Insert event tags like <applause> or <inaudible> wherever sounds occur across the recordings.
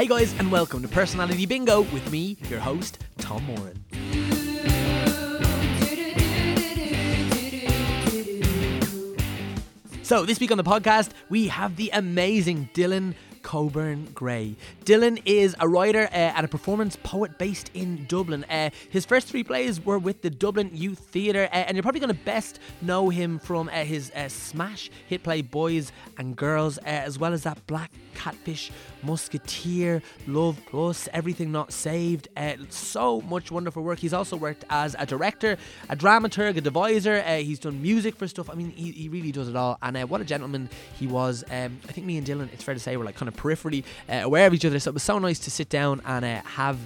Hey guys, and welcome to Personality Bingo with me, your host, Tom Moran. So, this week on the podcast, we have the amazing Dylan Coburn Gray. Dylan is a writer uh, and a performance poet based in Dublin. Uh, his first three plays were with the Dublin Youth Theatre, uh, and you're probably going to best know him from uh, his uh, smash hit play Boys and Girls, uh, as well as that Black Catfish, Musketeer, Love Plus, Everything Not Saved. so much wonderful work. He's also worked as a director, a dramaturg, a deviser. he's done music for stuff. I mean, he, he really does it all. And what a gentleman he was. Um, I think me and Dylan, it's fair to say, we're like kind of peripherally uh, aware of each other. So it was so nice to sit down and uh, have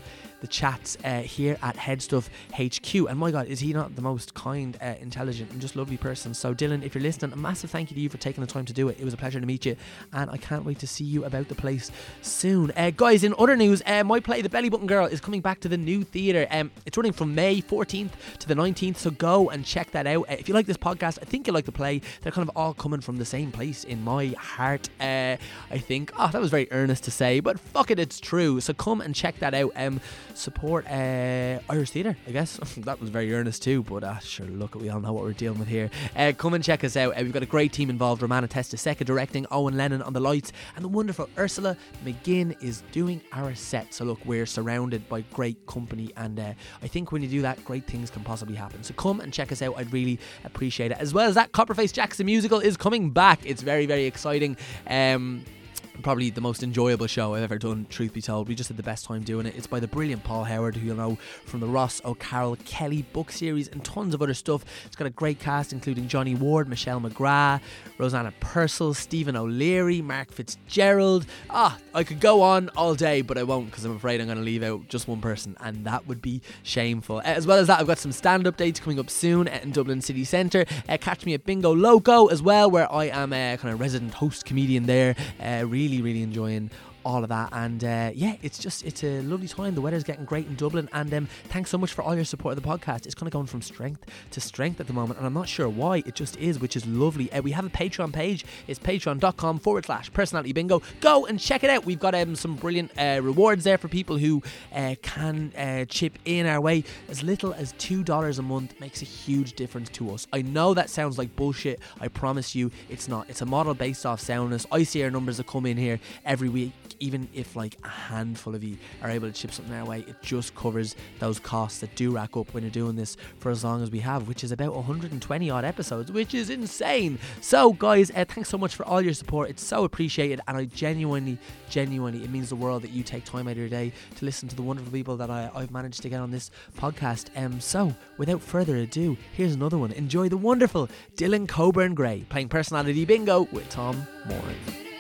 the chats uh, here at Headstuff HQ. And my God, is he not the most kind, uh, intelligent, and just lovely person? So, Dylan, if you're listening, a massive thank you to you for taking the time to do it. It was a pleasure to meet you, and I can't wait to see you about the place soon. Uh, guys, in other news, uh, my play, The Belly Button Girl, is coming back to the new theatre. Um, it's running from May 14th to the 19th, so go and check that out. Uh, if you like this podcast, I think you like the play. They're kind of all coming from the same place in my heart, uh, I think. Oh, that was very earnest to say, but fuck it, it's true. So come and check that out. Um, support uh, Irish Theatre, I guess. <laughs> that was very earnest too, but uh, sure, look, we all know what we're dealing with here. Uh, come and check us out. Uh, we've got a great team involved Romana Testa directing, Owen Lennon on the lights, and the wonderful Ursula McGinn is doing our set. So, look, we're surrounded by great company, and uh, I think when you do that, great things can possibly happen. So, come and check us out. I'd really appreciate it. As well as that, Copperface Jackson musical is coming back. It's very, very exciting. Um, probably the most enjoyable show I've ever done, truth be told. We just had the best time doing it. It's by the brilliant Paul Howard, who you'll know from the Ross O'Carroll Kelly book series and tons of other stuff. It's got a great cast, including Johnny Ward, Michelle McGrath, Rosanna Purcell, Stephen O'Leary, Mark Fitzgerald. Ah, I could go on all day, but I won't because I'm afraid I'm going to leave out just one person, and that would be shameful. As well as that, I've got some stand up dates coming up soon in Dublin City Centre. Uh, catch me at Bingo Loco as well, where I am a kind of resident host comedian there. Uh, really really, really enjoying all of that. And uh, yeah, it's just it's a lovely time. The weather's getting great in Dublin, and um, thanks so much for all your support of the podcast. It's kind of going from strength to strength at the moment, and I'm not sure why. It just is, which is lovely. Uh, we have a Patreon page. It's patreon.com forward slash personality bingo. Go and check it out. We've got um, some brilliant uh, rewards there for people who uh, can uh, chip in our way. As little as two dollars a month makes a huge difference to us. I know that sounds like bullshit. I promise you, it's not. It's a model based off soundness. I see our numbers that come in here every week even if like a handful of you are able to chip something our way, it just covers those costs that do rack up when you're doing this for as long as we have, which is about 120 odd episodes, which is insane. So, guys, uh, thanks so much for all your support. It's so appreciated, and I genuinely, genuinely, it means the world that you take time out of your day to listen to the wonderful people that I, have managed to get on this podcast. Um, so, without further ado, here's another one. Enjoy the wonderful Dylan Coburn Gray playing personality bingo with Tom Moran.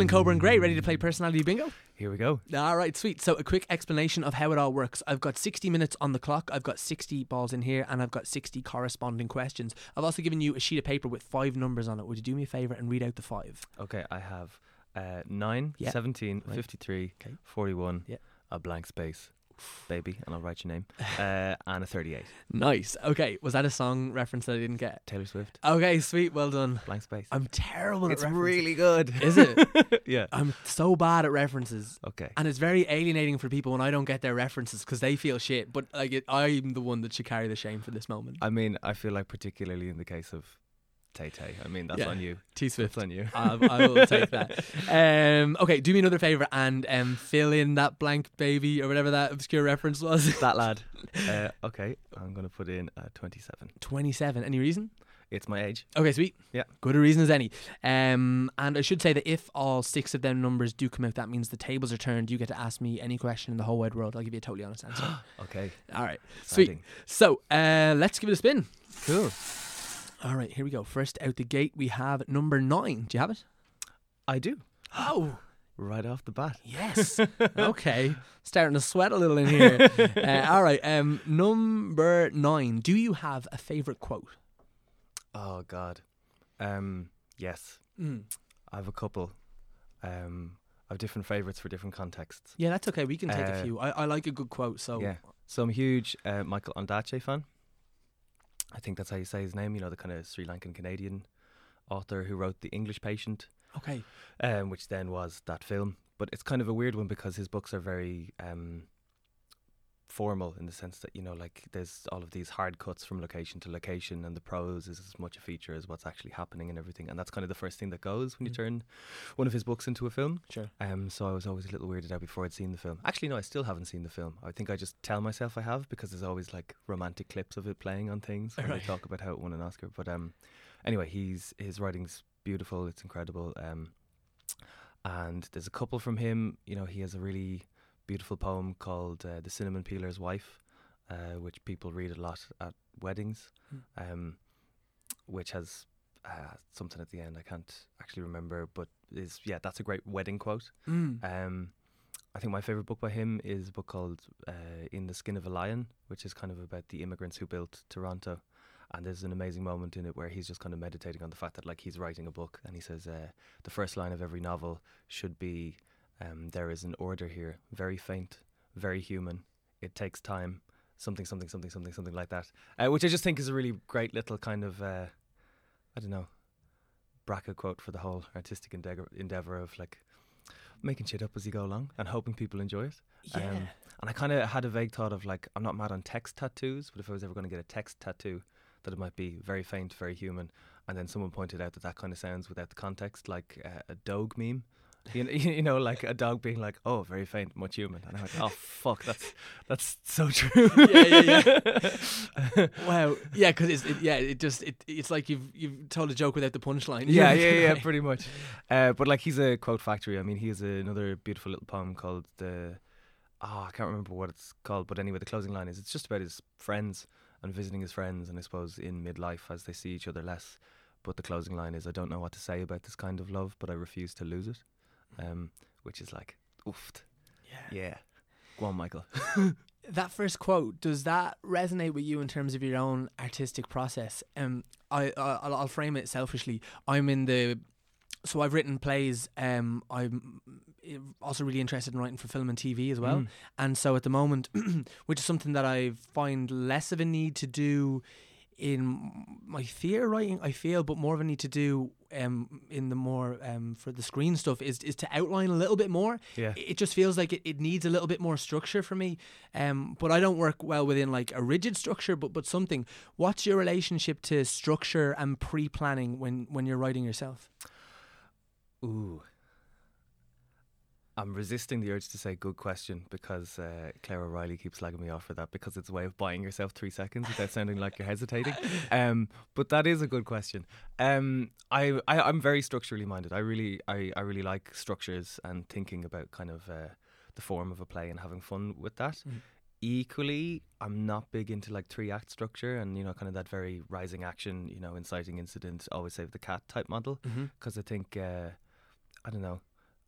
Dylan Coburn Gray, ready to play personality bingo? Here we go. All right, sweet. So, a quick explanation of how it all works. I've got 60 minutes on the clock, I've got 60 balls in here, and I've got 60 corresponding questions. I've also given you a sheet of paper with five numbers on it. Would you do me a favour and read out the five? Okay, I have uh, 9, yep. 17, right. 53, okay. 41, yep. a blank space, baby, and I'll write your name, uh, and a 38. Nice. Okay, was that a song reference that I didn't get? Taylor Swift. Okay, sweet. Well done. Blank space. I'm terrible it's at references. really good. Is it? <laughs> yeah. I'm so bad at references. Okay. And it's very alienating for people when I don't get their references because they feel shit. But like, it, I'm the one that should carry the shame for this moment. I mean, I feel like particularly in the case of Tay Tay. I mean, that's yeah. on you. T Swift on you. I, I will take that. <laughs> Um, okay, do me another favor and um, fill in that blank baby or whatever that obscure reference was. <laughs> that lad. <laughs> Uh, okay, I'm going to put in uh, 27. 27. Any reason? It's my age. Okay, sweet. Yeah. Good a reason as any. Um, and I should say that if all six of them numbers do come out, that means the tables are turned. You get to ask me any question in the whole wide world. I'll give you a totally honest answer. <gasps> okay. All right. Sweet. So uh, let's give it a spin. Cool. All right, here we go. First out the gate, we have number nine. Do you have it? I do. Oh, <gasps> right off the bat. Yes. <laughs> okay. Starting to sweat a little in here. <laughs> uh, all right. Um, number nine. Do you have a favorite quote? Oh God. Um. Yes. Mm. I have a couple. Um, I have different favorites for different contexts. Yeah, that's okay. We can take Uh, a few. I, I like a good quote. So Yeah. So I'm a huge uh, Michael Ondaatje fan. I think that's how you say his name. You know, the kind of Sri Lankan Canadian author who wrote The English Patient, okay. um, which then was that film. But it's kind of a weird one because his books are very um, formal in the sense that you know, like there's all of these hard cuts from location to location, and the prose is as much a feature as what's actually happening and everything. And that's kind of the first thing that goes when you Mm. turn one of his books into a film. Sure. Um, so I was always a little weirded out before I'd seen the film. Actually, no, I still haven't seen the film. I think I just tell myself I have because there's always like romantic clips of it playing on things when Right. they talk about how it won an Oscar. But um, anyway, he's his writing's beautiful. It's incredible. Um, and there's a couple from him. You know, he has a really beautiful poem called uh, "The Cinnamon Peeler's Wife," uh, which people read a lot at weddings. Hmm. Um, which has uh, something at the end I can't actually remember, but is yeah, that's a great wedding quote. Mm. Um, I think my favorite book by him is a book called uh, "In the Skin of a Lion," which is kind of about the immigrants who built Toronto. And there's an amazing moment in it where he's just kind of meditating on the fact that like he's writing a book, and he says uh, the first line of every novel should be, um, "There is an order here, very faint, very human. It takes time." Something, something, something, something, something like that, uh, which I just think is a really great little kind of, uh, I don't know, bracket quote for the whole artistic endeavor, endeavor of like making shit up as you go along and hoping people enjoy it. Yeah. Um, and I kind of had a vague thought of like, I'm not mad on text tattoos, but if I was ever going to get a text tattoo, that it might be very faint, very human. And then someone pointed out that that kind of sounds without the context like uh, a dog meme. <laughs> You know, <laughs> you know, like a dog being like, "Oh, very faint, much human," and I went, "Oh, fuck, that's that's so true." <laughs> Yeah, yeah, wow. Yeah, because it's it, yeah, it just it, it's like you've you've told a joke without the punchline. yeah, yeah, yeah, pretty much. Uh, but like he's a quote factory. I mean, he has another beautiful little poem called the. Oh, I can't remember what it's called, but anyway, the closing line is it's just about his friends and visiting his friends, and I suppose in midlife as they see each other less. But the closing line is, "I don't know what to say about this kind of love, but I refuse to lose it," um, which is like, oofed. yeah. Yeah, go on, Michael. <laughs> That first quote does that resonate with you in terms of your own artistic process? Um, I, I I'll, I'll frame it selfishly. I'm in the so I've written plays. Um, I'm also really interested in writing for film and TV as well. Mm. And so at the moment, <clears throat> which is something that I find less of a need to do in my theatre writing, I feel, but more of a need to do um, in the more um, for the screen stuff is is to outline a little bit more. Yeah. It just feels like it, it needs a little bit more structure for me. Um, but I don't work well within like a rigid structure, but but something. What's your relationship to structure and pre planning when when you're writing yourself? Ooh. I'm resisting the urge to say good question because uh, Claire O'Reilly keeps slagging me off for that because it's a way of buying yourself three seconds without sounding like you're hesitating. <laughs> Um, but that is a good question. Um, I, I I'm very structurally minded. I really I, I really like structures and thinking about kind of uh, the form of a play and having fun with that. Mm. Equally, I'm not big into like three act structure and you know kind of that very rising action, you know, inciting incident, always save the cat type model Mm-hmm. because I think uh, I don't know.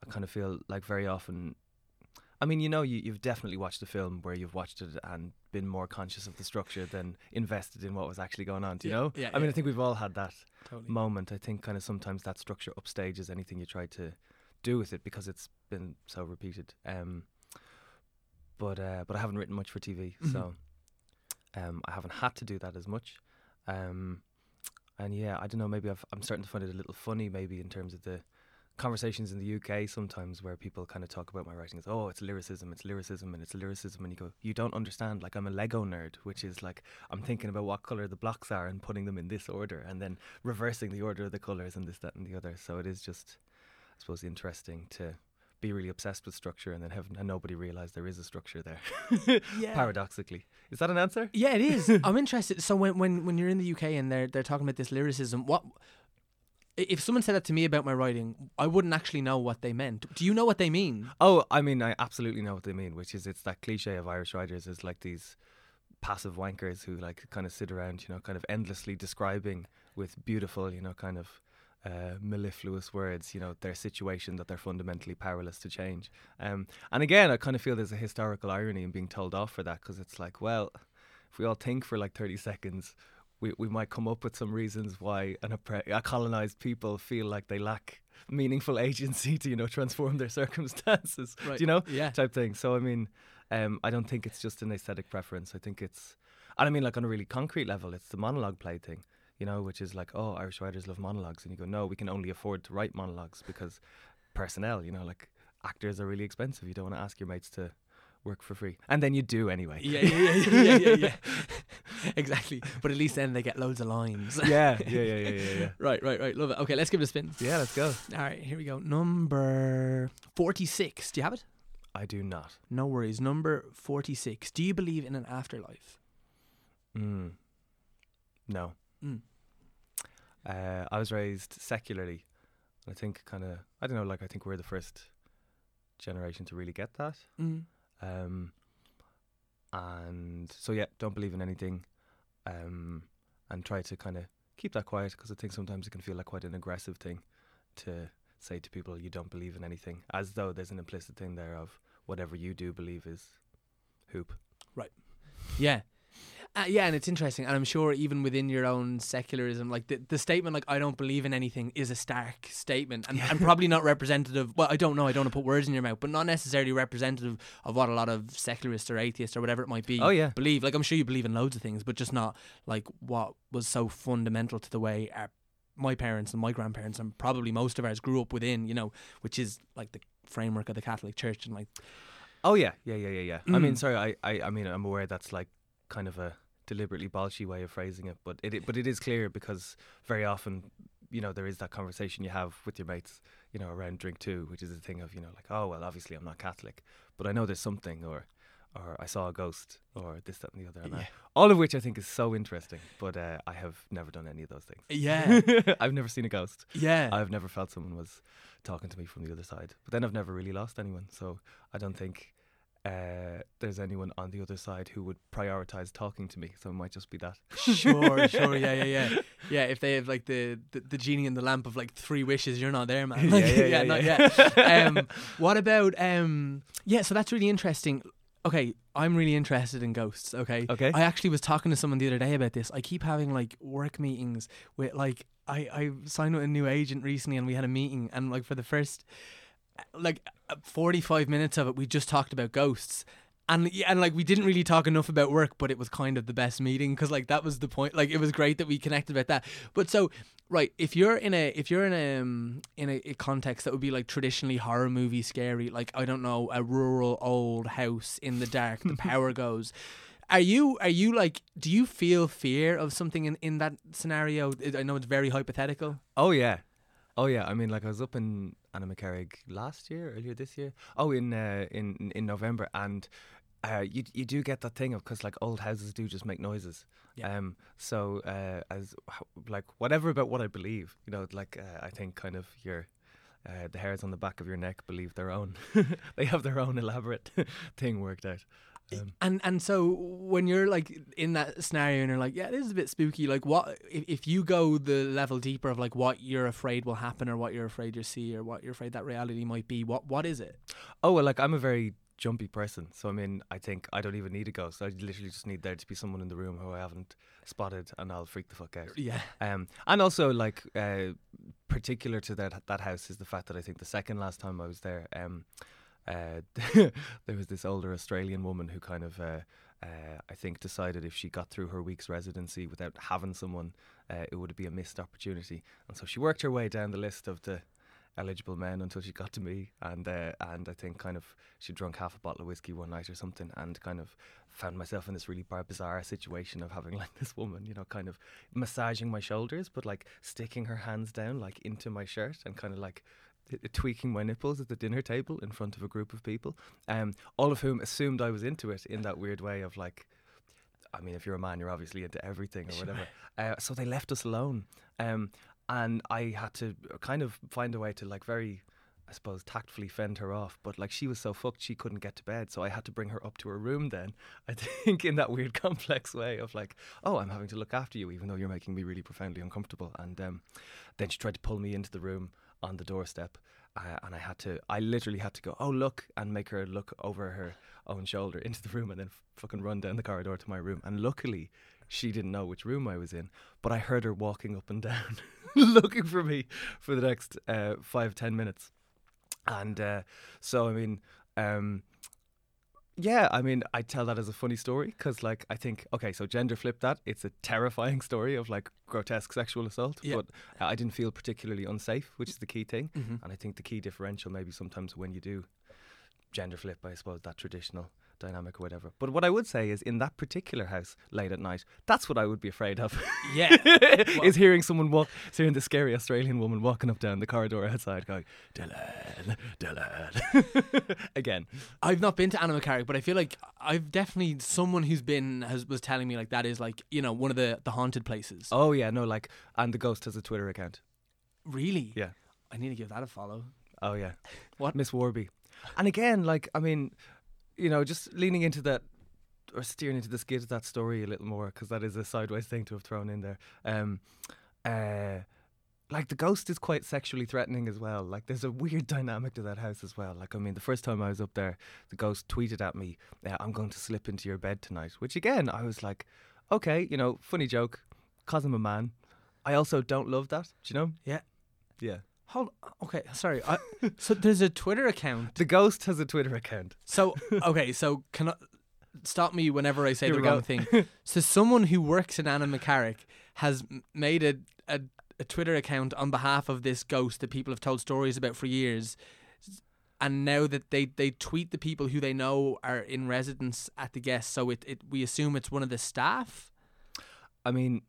I kind of feel like very often. I mean, you know, you, you've definitely watched a film where you've watched it and been more conscious of the structure than invested in what was actually going on. Do you Yeah, know? yeah, I mean, yeah. I think we've all had that Totally. moment. I think kind of sometimes that structure upstages anything you try to do with it because it's been so repeated. Um, but uh, but I haven't written much for TV, Mhm. so um, I haven't had to do that as much. Um, and yeah, I don't know. Maybe I've, I'm starting to find it a little funny, maybe in terms of the conversations in the UK sometimes where people kind of talk about my writing as oh it's lyricism it's lyricism and it's lyricism and you go you don't understand like I'm a Lego nerd which is like I'm thinking about what color the blocks are and putting them in this order and then reversing the order of the colors and this that and the other so it is just I suppose interesting to be really obsessed with structure and then have and nobody realize there is a structure there <laughs> Yeah. paradoxically is that an answer Yeah, it is. <laughs> I'm interested. So when, when when you're in the UK and they're they're talking about this lyricism, what if someone said that to me about my writing, I wouldn't actually know what they meant. Do you know what they mean? Oh, I mean, I absolutely know what they mean, which is it's that cliche of Irish writers is like these passive wankers who like kind of sit around, you know, kind of endlessly describing with beautiful, you know, kind of uh, mellifluous words, you know, their situation that they're fundamentally powerless to change. Um, and again, I kind of feel there's a historical irony in being told off for that because it's like, well, if we all think for like 30 seconds, we, we might come up with some reasons why an oppre- a colonized people feel like they lack meaningful <laughs> agency to you know transform their <laughs> circumstances. Right. You know? Yeah. type thing. So I mean, um, I don't think it's just an aesthetic preference. I think it's, and I mean like on a really concrete level, it's the monologue play thing. You know, which is like, oh, Irish writers love monologues, and you go, no, we can only afford to write monologues because personnel. You know, like actors are really expensive. You don't want to ask your mates to work for free, and then you do anyway. Yeah, yeah, yeah, yeah, yeah, yeah, <laughs> exactly. But at least then they get loads of lines. yeah, yeah, yeah, yeah, yeah, yeah. <laughs> right, right, right. Love it. Okay, let's give it a spin. Yeah, let's go. All right, here we go. Number 46. Do you have it? I do not. No worries. Number 46. Do you believe in an afterlife? Mm. No. Mm. Uh, I was raised secularly. I think kind of I don't know. Like I think we're the first generation to really get that. Mm. Um, and so yeah, don't believe in anything, um, and try to kind of keep that quiet because I think sometimes it can feel like quite an aggressive thing to say to people you don't believe in anything, as though there's an implicit thing there of whatever you do believe is hoop. Right. Yeah. Uh, yeah, and it's interesting, and I'm sure even within your own secularism, like the, the statement, like I don't believe in anything, is a stark statement, and, and probably not <laughs> representative. Well, I don't know, I don't want to put words in your mouth, but not necessarily representative of what a lot of secularists or atheists or whatever it might be Oh yeah, believe. Like I'm sure you believe in loads of things, but just not like what was so fundamental to the way our my parents and my grandparents and probably most of ours grew up within, you know, which is like the framework of the Catholic Church and like Oh yeah, yeah, yeah, yeah, yeah. I mean, Mm. sorry, I, I, I mean, I'm aware that's like kind of a deliberately bolshy way of phrasing it, but it, it, but it is clear because very often, you know, there is that conversation you have with your mates, you know, around drink too, which is a thing of, you know, like, oh well, obviously I'm not Catholic, but I know there's something, or, or I saw a ghost, or this, that, and the other, and I- Yeah. all of which I think is so interesting. But uh, I have never done any of those things. yeah, <laughs> I've never seen a ghost. yeah. I've never felt someone was talking to me from the other side. But then I've never really lost anyone, so I don't think uh, there's anyone on the other side who would prioritize talking to me. So it might just be that. sure, <laughs> sure, yeah, yeah, yeah, yeah. If they have like the, the, the genie in the lamp of like three wishes, you're not there, man. <laughs> Like, Yeah, <laughs> yeah, yeah, not yeah. yet. Um, what about um? Yeah, so that's really interesting. Okay, I'm really interested in ghosts. Okay, Okay. I actually was talking to someone the other day about this. I keep having like work meetings with like I I signed with a new agent recently, and we had a meeting, and like for the first like uh, 45 minutes of it, we just talked about ghosts. And yeah, and like we didn't really talk enough about work, but it was kind of the best meeting because like that was the point. Like it was great that we connected about that. But so right, if you're in a if you're in a um, in a, a context that would be like traditionally horror movie scary, like I don't know, a rural old house in the dark, the <laughs> power goes. Are you are you like do you feel fear of something in, in that scenario? I know it's very hypothetical. Oh yeah, oh yeah. I mean, like I was up in Annaghmakerrig last year, earlier this year. Oh, in uh, in in November, and uh, you you do get that thing of because like old houses do just make noises. Yeah. Um. So uh, as like whatever about what I believe, you know, like uh, I think kind of your. Uh, the hairs on the back of your neck believe their own. <laughs> they have their own elaborate <laughs> thing worked out. Um, And and so when you're like in that scenario and you're like, yeah, this is a bit spooky. Like, what if, if you go the level deeper of like what you're afraid will happen or what you're afraid you'll see or what you're afraid that reality might be? What what is it? Oh well, like I'm a very jumpy person, so I mean, I think I don't even need a ghost. I literally just need there to be someone in the room who I haven't spotted, and I'll freak the fuck out. Yeah, Um, and also like uh, particular to that that house is the fact that I think the second last time I was there, um, uh, <laughs> there was this older Australian woman who kind of. Uh, uh, I think decided if she got through her week's residency without having someone, uh, it would be a missed opportunity, and so she worked her way down the list of the eligible men until she got to me and uh, and I think kind of she drunk half a bottle of whiskey one night or something and kind of found myself in this really bizarre situation of having <laughs> like this woman you know kind of massaging my shoulders but like sticking her hands down like into my shirt and kind of like tweaking my nipples at the dinner table in front of a group of people um all of whom assumed I was into it in that weird way of like I mean, if you're a man, you're obviously into everything or whatever. Uh, so they left us alone, um, and I had to kind of find a way to like very, I suppose, tactfully fend her off. But like she was so fucked, she couldn't get to bed, so I had to bring her up to her room. Then <laughs> I think in that weird <laughs> complex way of like, oh, I'm having to look after you, even though you're making me really profoundly uncomfortable. And um, then she tried to pull me into the room on the doorstep. Uh, and I had to, I literally had to go, oh, look, and make her look over her own shoulder into the room and then f- fucking run down the corridor to my room. And luckily, she didn't know which room I was in, but I heard her walking up and down, <laughs> looking for me for the next uh, five ten minutes, and uh, so I mean. Um, yeah, I mean, I tell that as a funny story because, like, I think, okay, so gender flip that. It's a terrifying story of like grotesque sexual assault, Yeah. but I didn't feel particularly unsafe, which is the key thing. Mhm. And I think the key differential, maybe sometimes when you do gender flip, I suppose that traditional dynamic or whatever. But what I would say is, in that particular house, late at night, that's what I would be afraid of. Yeah. <laughs> is hearing someone walk, hearing the scary Australian woman walking up down the corridor outside, going, "Dylan, Dylan," <laughs> again. I've not been to Annaghmakerrig, but I feel like I've definitely someone who's been has was telling me like that is like you know one of the the haunted places. Oh yeah, no, like, and the ghost has a Twitter account. Really? Yeah. I need to give that a follow. Oh yeah, What? Miss Warby? And again, like, I mean, you know, just leaning into that or steering into the skid of that story a little more because that is a sideways thing to have thrown in there. Um, uh, like the ghost is quite sexually threatening as well. Like there's a weird dynamic to that house as well. Like I mean, the first time I was up there, the ghost tweeted at me, uh, "I'm going to slip into your bed tonight," which again I was like, okay, you know, funny joke, cause I'm a man. I also don't love that. Do you know? Yeah. Yeah. Hold. Okay. Sorry. I, so there's a Twitter account. The ghost has a Twitter account. So okay. So can I stop me whenever I say Here the go. wrong thing? <laughs> so someone who works in Annaghmakerrig has made a, a a Twitter account on behalf of this ghost that people have told stories about for years. And now that they, they tweet the people who they know are in residence at the guest, so it, it we assume it's one of the staff. I mean,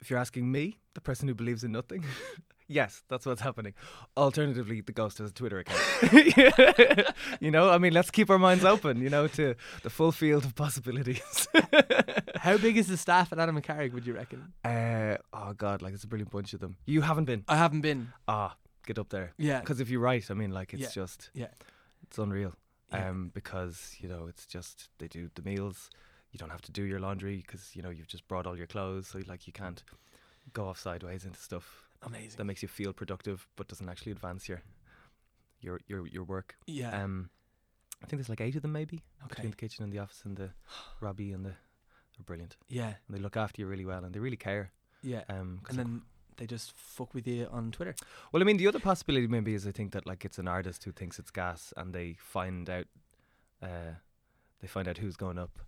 if you're asking me, the person who believes in nothing, <laughs> yes, that's what's happening. Alternatively, the ghost has a Twitter account. <laughs> <laughs> you know, I mean, let's keep our minds open, you know, to the full field of possibilities. <laughs> How big is the staff at Annaghmakerrig? Would you reckon? uh, oh, God, like, it's a brilliant bunch of them. You haven't been? I haven't been. Ah, get up there. Yeah. Because if you write, I mean, like, it's Yeah. just, Yeah. it's unreal. Yeah. Um, because, you know, it's just, they do the meals. You don't have to do your laundry because, you know, you've just brought all your clothes. So, like, you can't go off sideways into stuff Amazing. that makes you feel productive but doesn't actually advance your your your, your work. yeah. Um, I think there's like eight of them maybe okay. between the kitchen and the office and the <sighs> Robbie and the they're brilliant Yeah. and they look after you really well and they really care. Yeah. Um, And then they just fuck with you on Twitter. well, I mean, the other possibility maybe is I think that like it's an artist who thinks it's gas and they find out, uh, they find out who's going up,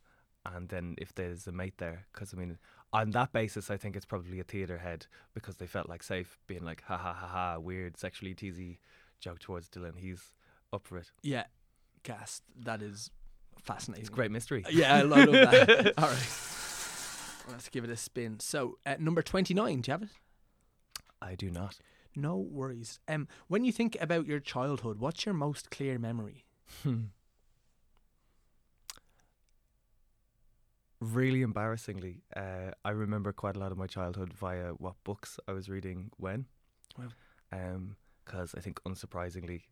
and then if there's a mate there, because I mean, on that basis, I think it's probably a theatre head because they felt like safe being like, ha ha ha ha, weird sexually teasy joke towards Dylan. He's up for it. Yeah. cast. That is fascinating. It's great mystery. Yeah, I love that. <laughs> All right. Let's give it a spin. So, at number 29, do you have it? I do not. No worries. Um, when you think about your childhood, what's your most clear memory? <laughs> Really embarrassingly, uh, I remember quite a lot of my childhood via what books I was reading when. Wow. Because I think, unsurprisingly,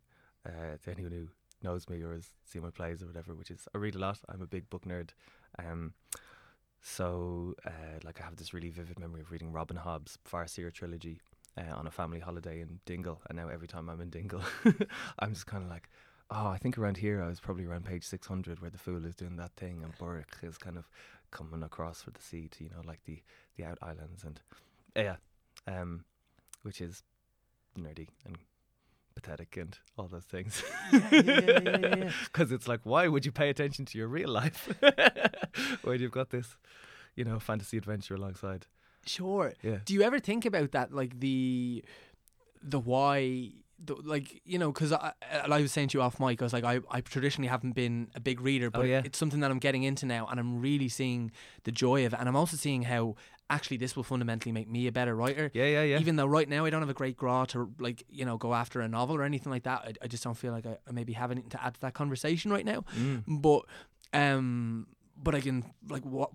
uh, to anyone who knows me or has seen my plays or whatever, which is I read a lot. I'm a big book nerd. Um, so, uh, like, I have this really vivid memory of reading Robin Hobb's Farseer trilogy uh, on a family holiday in Dingle. And now every time I'm in Dingle, <laughs> I'm just kind of like, oh, I think around here I was probably around page 600 where the fool is doing that thing and Burrich is kind of coming across for the sea to, you know, like the, the out islands and, yeah, um, which is nerdy and pathetic and all those things. Yeah, <laughs> yeah, yeah, yeah. Because it's like, why would you pay attention to your real life <laughs> when you've got this, you know, fantasy adventure alongside? Sure. Yeah. Do you ever think about that, like the the why, the, like you know, because I, I was saying to you off mic, I was like, I, I traditionally haven't been a big reader, but Oh, yeah. it's something that I'm getting into now, and I'm really seeing the joy of it, and I'm also seeing how actually this will fundamentally make me a better writer. Yeah, yeah, yeah. Even though right now I don't have a great graw to like you know go after a novel or anything like that, I, I just don't feel like I, I maybe have anything to add to that conversation right now. Mm. But um, but I can like what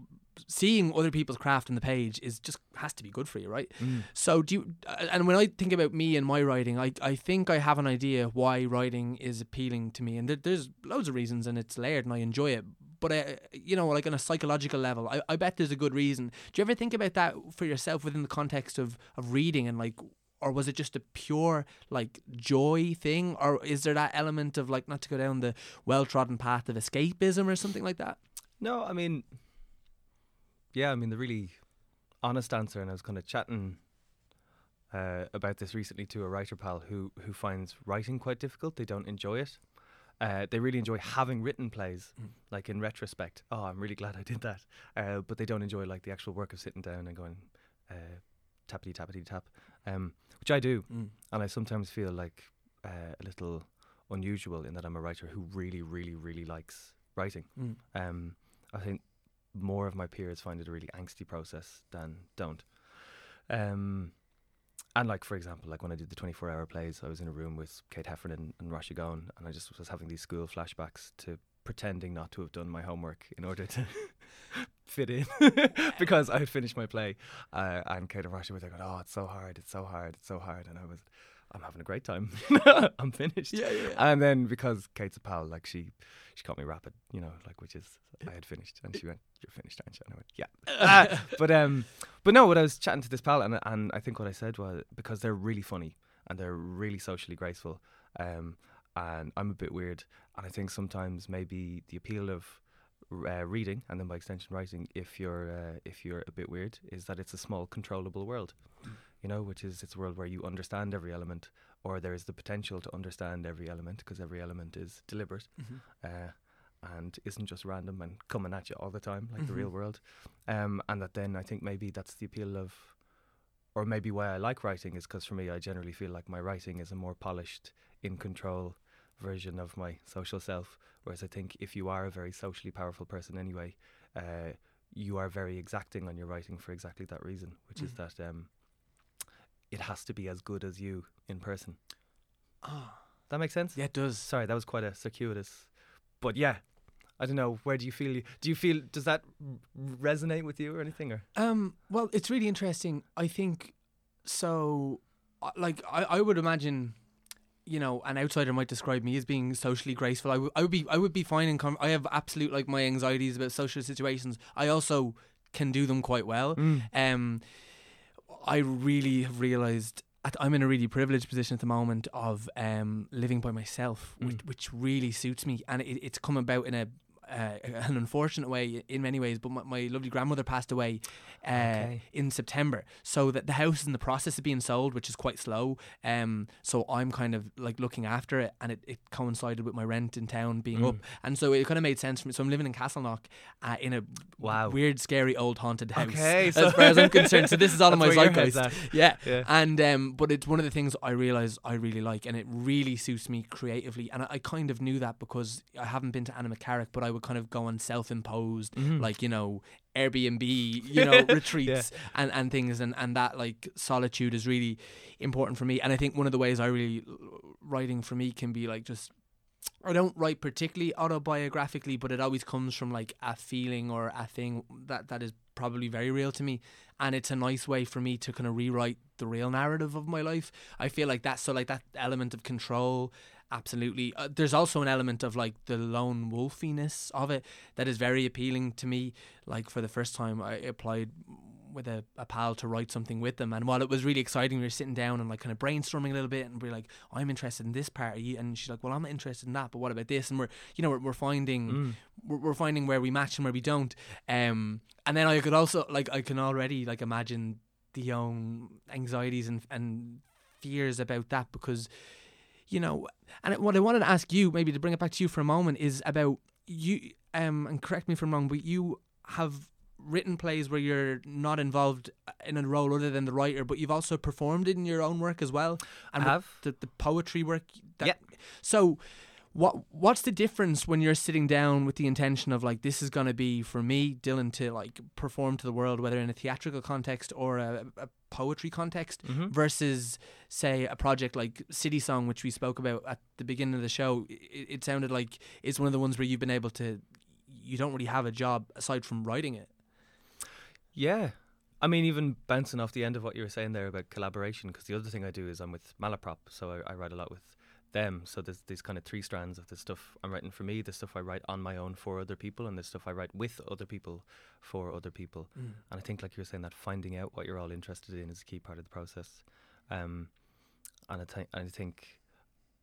seeing other people's craft on the page is just has to be good for you, right? Mm. So do you? uh, And when I think about me and my writing, I I think I have an idea why writing is appealing to me, and there, there's loads of reasons, and it's layered, and I enjoy it. But I, you know, like on a psychological level, I, I bet there's a good reason. Do you ever think about that for yourself within the context of of reading and like? Or was it just a pure like joy thing, or is there that element of like not to go down the well trodden path of escapism or something like that? No, I mean, yeah, I mean the really honest answer, and I was kind of chatting uh, about this recently to a writer pal who who finds writing quite difficult. They don't enjoy it. Uh, they really enjoy having written plays, Mm. like in retrospect. Oh, I'm really glad I did that. Uh, but they don't enjoy like the actual work of sitting down and going uh, tappity tappity tap, um, which I do, Mm. and I sometimes feel like uh, a little unusual in that I'm a writer who really, really, really likes writing. Mm. Um, I think more of my peers find it a really angsty process than don't. Um, and like for example, like when I did the 24 hour plays, I was in a room with Kate Heffernan and Rashi Gone, and I just was having these school flashbacks to pretending not to have done my homework in order to <laughs> fit in <laughs> because I had finished my play. Uh, and Kate and Rashi were going, "Oh, it's so hard, it's so hard, it's so hard," and I was. I'm having a great time. <laughs> <laughs> I'm finished. Yeah, yeah, yeah. And then because Kate's a pal, like she, she caught me rapid, you know, like which is I had finished, and she went, "You're finished, aren't you?" And I went, "Yeah." Uh, <laughs> but um, but no, what I was chatting to this pal, and and I think what I said was because they're really funny and they're really socially graceful, um, and I'm a bit weird, and I think sometimes maybe the appeal of uh, reading and then by extension writing, if you're uh, if you're a bit weird, is that it's a small controllable world, you know, which is it's a world where you understand every element, or there is the potential to understand every element because every element is deliberate Mhm. uh, and isn't just random and coming at you all the time like the Mhm. real world. Um, and that then I think maybe that's the appeal of, or maybe why I like writing is because for me I generally feel like my writing is a more polished, in control version of my social self. Whereas I think if you are a very socially powerful person anyway, uh, you are very exacting on your writing for exactly that reason, which is Mm. that um, it has to be as good as you in person. Ah, That makes sense. yeah, it does. Sorry, that was quite a circuitous, but yeah. I don't know. Where do you feel? Do you feel? Does that resonate with you or anything? Or Um, well, it's really interesting. I think so. Like, I, I would imagine, you know, an outsider might describe me as being socially graceful. I would- I would be, I would be fine in. Com- I have absolute like my anxieties about social situations. I also can do them quite well. Um, I really have realised at, I'm in a really privileged position at the moment of um, living by myself, which, Mm. which really suits me, and it, it's come about in a. Uh, an unfortunate way in many ways, but my, my lovely grandmother passed away uh, Okay. in September. So that the house is in the process of being sold, which is quite slow. Um, so I'm kind of like looking after it, and it, it coincided with my rent in town being Mm. up, and so it kind of made sense for me. So I'm living in Castleknock uh, in a Wow. weird, scary old haunted house. Okay, <laughs> as far as I'm concerned. So this is <laughs> all in my That's where your head's zeitgeist. Yeah. Yeah. And um, but it's one of the things I realize I really like, and it really suits me creatively. And I, I kind of knew that because I haven't been to Annaghmakerrig, but I would kind of go on self-imposed, Mhm. like you know, Airbnb, you know, <laughs> retreats Yeah. and and things, and and that like solitude is really important for me. And I think one of the ways I really writing for me can be like just. I don't write particularly autobiographically, but it always comes from like a feeling or a thing that that is probably very real to me, and it's a nice way for me to kind of rewrite the real narrative of my life. I feel like that. so like that element of control. Absolutely. Uh, there's also an element of like the lone wolfiness of it that is very appealing to me. Like for the first time, I applied with a, a pal to write something with them, and while it was really exciting, we were sitting down and like kind of brainstorming a little bit, and we are like, "I'm interested in this part," and she's like, "Well, I'm not interested in that, but what about this?" And we're you know we're, we're finding Mm. we're, we're finding where we match and where we don't. Um, and then I could also like I can already like imagine the own anxieties and and fears about that because you know and what I wanted to ask you maybe to bring it back to you for a moment is about you um and correct me if I'm wrong but you have written plays where you're not involved in a role other than the writer but you've also performed in your own work as well I and with have. the, the poetry work that, Yeah. so what what's the difference when you're sitting down with the intention of like this is going to be for me Dylan to like perform to the world whether in a theatrical context or a, a poetry context Mhm. versus say a project like Citysong which we spoke about at the beginning of the show it, it sounded like it's one of the ones where you've been able to you don't really have a job aside from writing it Yeah. I mean, even bouncing off the end of what you were saying there about collaboration, because the other thing I do is I'm with Malaprop, so I, I write a lot with them. So there's these kind of three strands of the stuff I'm writing for me, the stuff I write on my own for other people, and the stuff I write with other people for other people. And I think, like you were saying, that finding out what you're all interested in is a key part of the process. Um, and I, think I think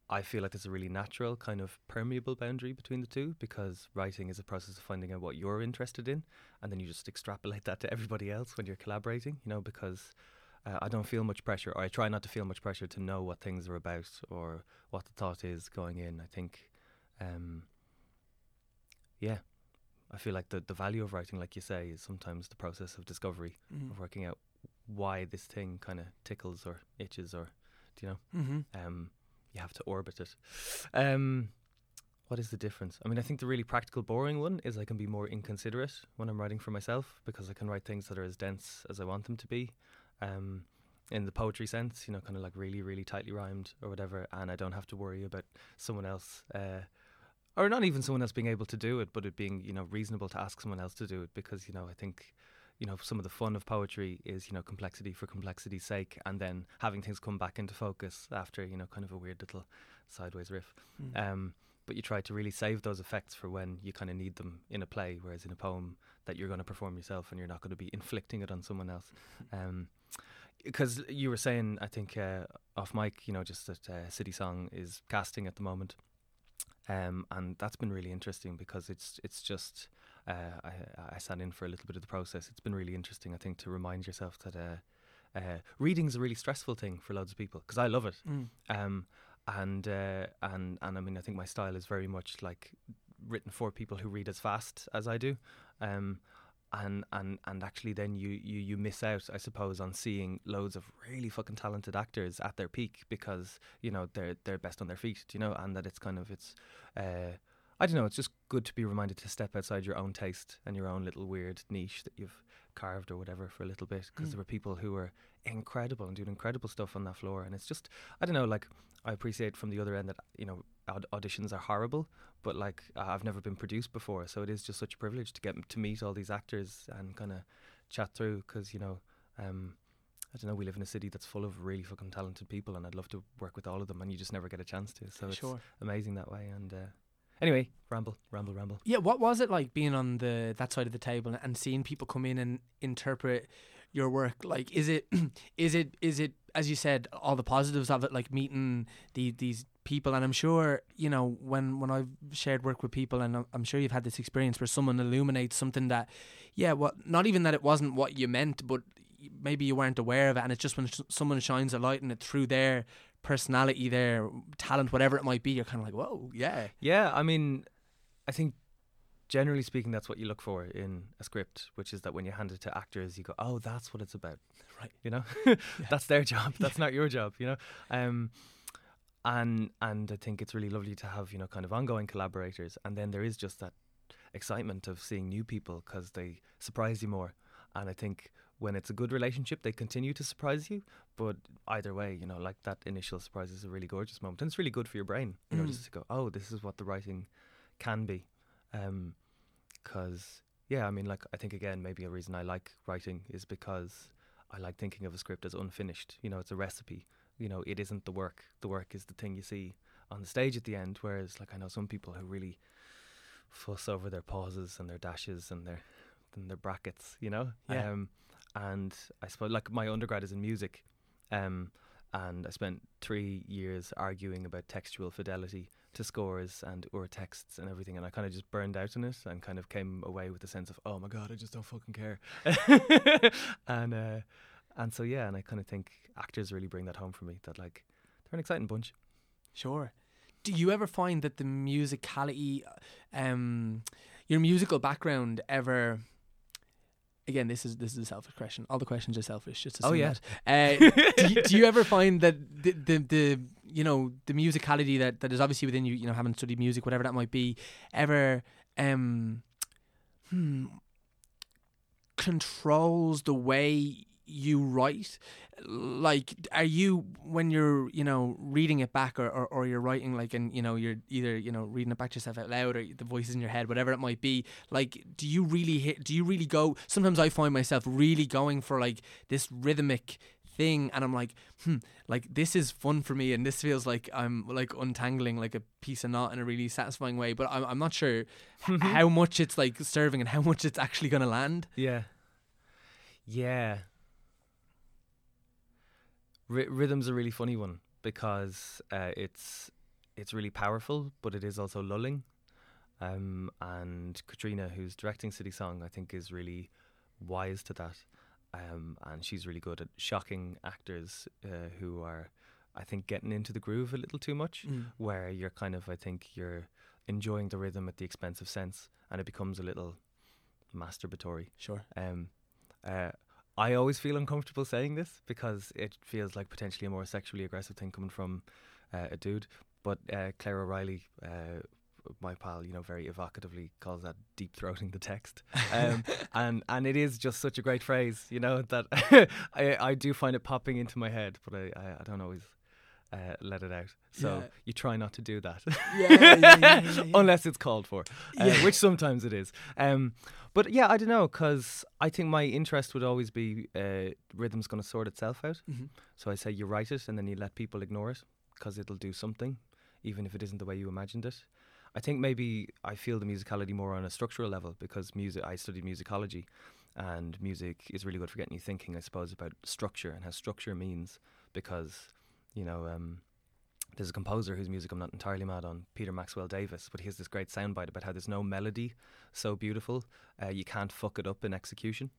I feel like there's a really natural kind of permeable boundary between the two because writing is a process of finding out what you're interested in, and then you just extrapolate that to everybody else when you're collaborating. You know, because uh, I don't feel much pressure, or I try not to feel much pressure to know what things are about or what the thought is going in. I think, um, yeah, I feel like the the value of writing, like you say, is sometimes the process of discovery Mm. of working out why this thing kind of tickles or itches or do you know Mm-hmm. um you have to orbit it um what is the difference i mean i think the really practical boring one is i can be more inconsiderate when i'm writing for myself because i can write things that are as dense as i want them to be um in the poetry sense you know kind of like really really tightly rhymed or whatever and i don't have to worry about someone else uh or not even someone else being able to do it but it being you know reasonable to ask someone else to do it because you know i think you know some of the fun of poetry is you know complexity for complexity's sake and then having things come back into focus after you know kind of a weird little sideways riff Mm. um, but you try to really save those effects for when you kind of need them in a play whereas in a poem that you're going to perform yourself and you're not going to be <laughs> inflicting it on someone else <laughs> um, because you were saying i think uh, off mic you know just that uh, city song is casting at the moment um, and that's been really interesting because it's it's just uh, I, I sat in for a little bit of the process. It's been really interesting, I think, to remind yourself that uh, uh, reading is a really stressful thing for loads of people because I love it. Mm. Um, and uh, and and I mean, I think my style is very much like written for people who read as fast as I do. Um, and and and actually, then you, you you miss out, I suppose, on seeing loads of really fucking talented actors at their peak because you know they're they're best on their feet, you know, and that it's kind of it's. Uh, I don't know. It's just good to be reminded to step outside your own taste and your own little weird niche that you've carved or whatever for a little bit. Because Mm. there were people who were incredible and doing incredible stuff on that floor, and it's just I don't know. Like I appreciate from the other end that you know aud- auditions are horrible, but like I- I've never been produced before, so it is just such a privilege to get m- to meet all these actors and kind of chat through. Because you know. Um, I don't know. We live in a city that's full of really fucking talented people, and I'd love to work with all of them, and you just never get a chance to. So it's amazing that way. And uh, anyway, ramble, ramble, ramble. Yeah, what was it like being on the that side of the table and seeing people come in and interpret your work? Like, is it, <clears throat> is it, is it, as you said, all the positives of it, like meeting the these people? And I'm sure you know when when I've shared work with people, and I'm- sure you've had this experience where someone illuminates something that, yeah, what not even that it wasn't what you meant, but maybe you weren't aware of it, and it's just when sh- someone shines a light on it through their personality, their talent, whatever it might be, you're kind of like, whoa, yeah, Yeah, I mean, I think generally speaking, that's what you look for in a script, which is that when you hand it to actors, you go, "Oh, that's what it's about," right. you know. <laughs> <laughs> that's their job. That's not your job, you know. Um, and and I think it's really lovely to have you know kind of ongoing collaborators, and then there is just that excitement of seeing new people because they surprise you more. And I think when it's a good relationship, they continue to surprise you. But either way, you know, like that initial surprise is a really gorgeous moment, and it's really good for your brain, you know, Mm. just to go, oh, this is what the writing can be. Because yeah, I mean, like I think again, maybe a reason I like writing is because I like thinking of a script as unfinished. You know, it's a recipe. You know, it isn't the work. The work is the thing you see on the stage at the end. Whereas, like I know some people who really fuss over their pauses and their dashes and their and their brackets. You know, Yeah. um, and I suppose like my undergrad is in music, um, and I spent three years arguing about textual fidelity to scores and or texts and everything, and I kind of just burned out in it and kind of came away with a sense of oh my god, I just don't fucking care, <laughs> and uh, and so yeah, and I kind of think actors really bring that home for me. That like they're an exciting bunch. Sure. Do you ever find that the musicality, um, your musical background ever? Again, this is this is a selfish question. All the questions are selfish. Just to Oh, yeah. that. Uh, do, you, do you ever find that the, the the you know the musicality that that is obviously within you, you know, having studied music, whatever that might be, ever um, hmm, controls the way you write? Like, are you when you're you know reading it back or, or, or you're writing like and you know you're either you know reading it back to yourself out loud or the voices in your head, whatever it might be. Like, do you really hit? Do you really go? Sometimes I find myself really going for like this rhythmic thing and I'm like hmm like this is fun for me and this feels like I'm like untangling like a piece of knot in a really satisfying way but I'm, I'm not sure how much it's like serving and how much it's actually gonna land Yeah. Yeah. Ry- rhythm's a really funny one because uh, it's it's really powerful, but it is also lulling. Um, and Katrina, who's directing Citysong, I think is really wise to that. Um, and she's really good at shocking actors uh, who are, I think, getting into the groove a little too much, Mm. where you're kind of, I think, you're enjoying the rhythm at the expense of sense, and it becomes a little masturbatory. Sure. Um, uh, I always feel uncomfortable saying this because it feels like potentially a more sexually aggressive thing coming from uh, a dude. But uh, Claire O'Reilly, uh, my pal, you know, very evocatively calls that deep throating the text, um, <laughs> and and it is just such a great phrase, you know, that <laughs> I I do find it popping into my head, but I I, I don't always. Uh, let it out. So Yeah. you try not to do that, Yeah, yeah, <laughs> unless it's called for, uh, which sometimes it is. Um, but yeah, I don't know because I think my interest would always be uh, rhythm's going to sort itself out. Mhm. So I say you write it and then you let people ignore it because it'll do something, even if it isn't the way you imagined it. I think maybe I feel the musicality more on a structural level because music. I studied musicology, and music is really good for getting you thinking. I suppose about structure and how structure means because you know. Um, there's a composer whose music I'm not entirely mad on, Peter Maxwell Davies, but he has this great soundbite about how there's no melody so beautiful, uh, you can't fuck it up in execution.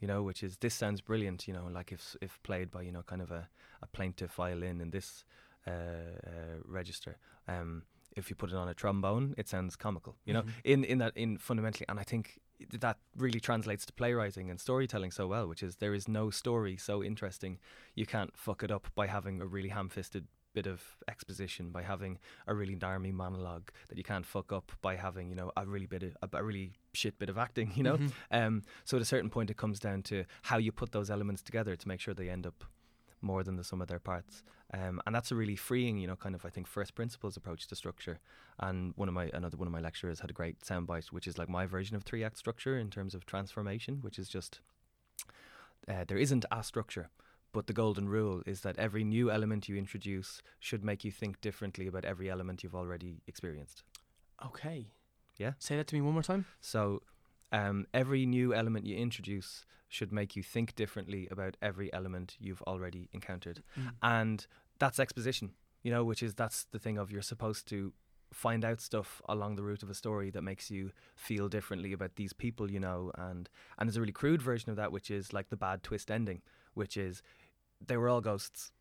You know, which is this sounds brilliant. You know, like if if played by you know kind of a, a plaintive violin in this uh, uh, register. Um, if you put it on a trombone, it sounds comical. You know, Mhm. in in that in fundamentally, and I think that really translates to playwriting and storytelling so well, which is there is no story so interesting you can't fuck it up by having a really ham-fisted bit of exposition, by having a really narmy monologue that you can't fuck up by having you know a really bit of, a, a really shit bit of acting. <laughs> You know, Mhm. um, so at a certain point, it comes down to how you put those elements together to make sure they end up more than the sum of their parts. Um, and that's a really freeing, you know, kind of I think first principles approach to structure. And one of my another one of my lecturers had a great soundbite, which is like my version of three act structure in terms of transformation, which is just uh, there isn't a structure. But the golden rule is that every new element you introduce should make you think differently about every element you've already experienced. Okay. Yeah. Say that to me one more time. So um, every new element you introduce should make you think differently about every element you've already encountered. Mm. And that's exposition, you know, which is that's the thing of you're supposed to find out stuff along the route of a story that makes you feel differently about these people, you know, and and there's a really crude version of that which is like the bad twist ending, which is they were all ghosts.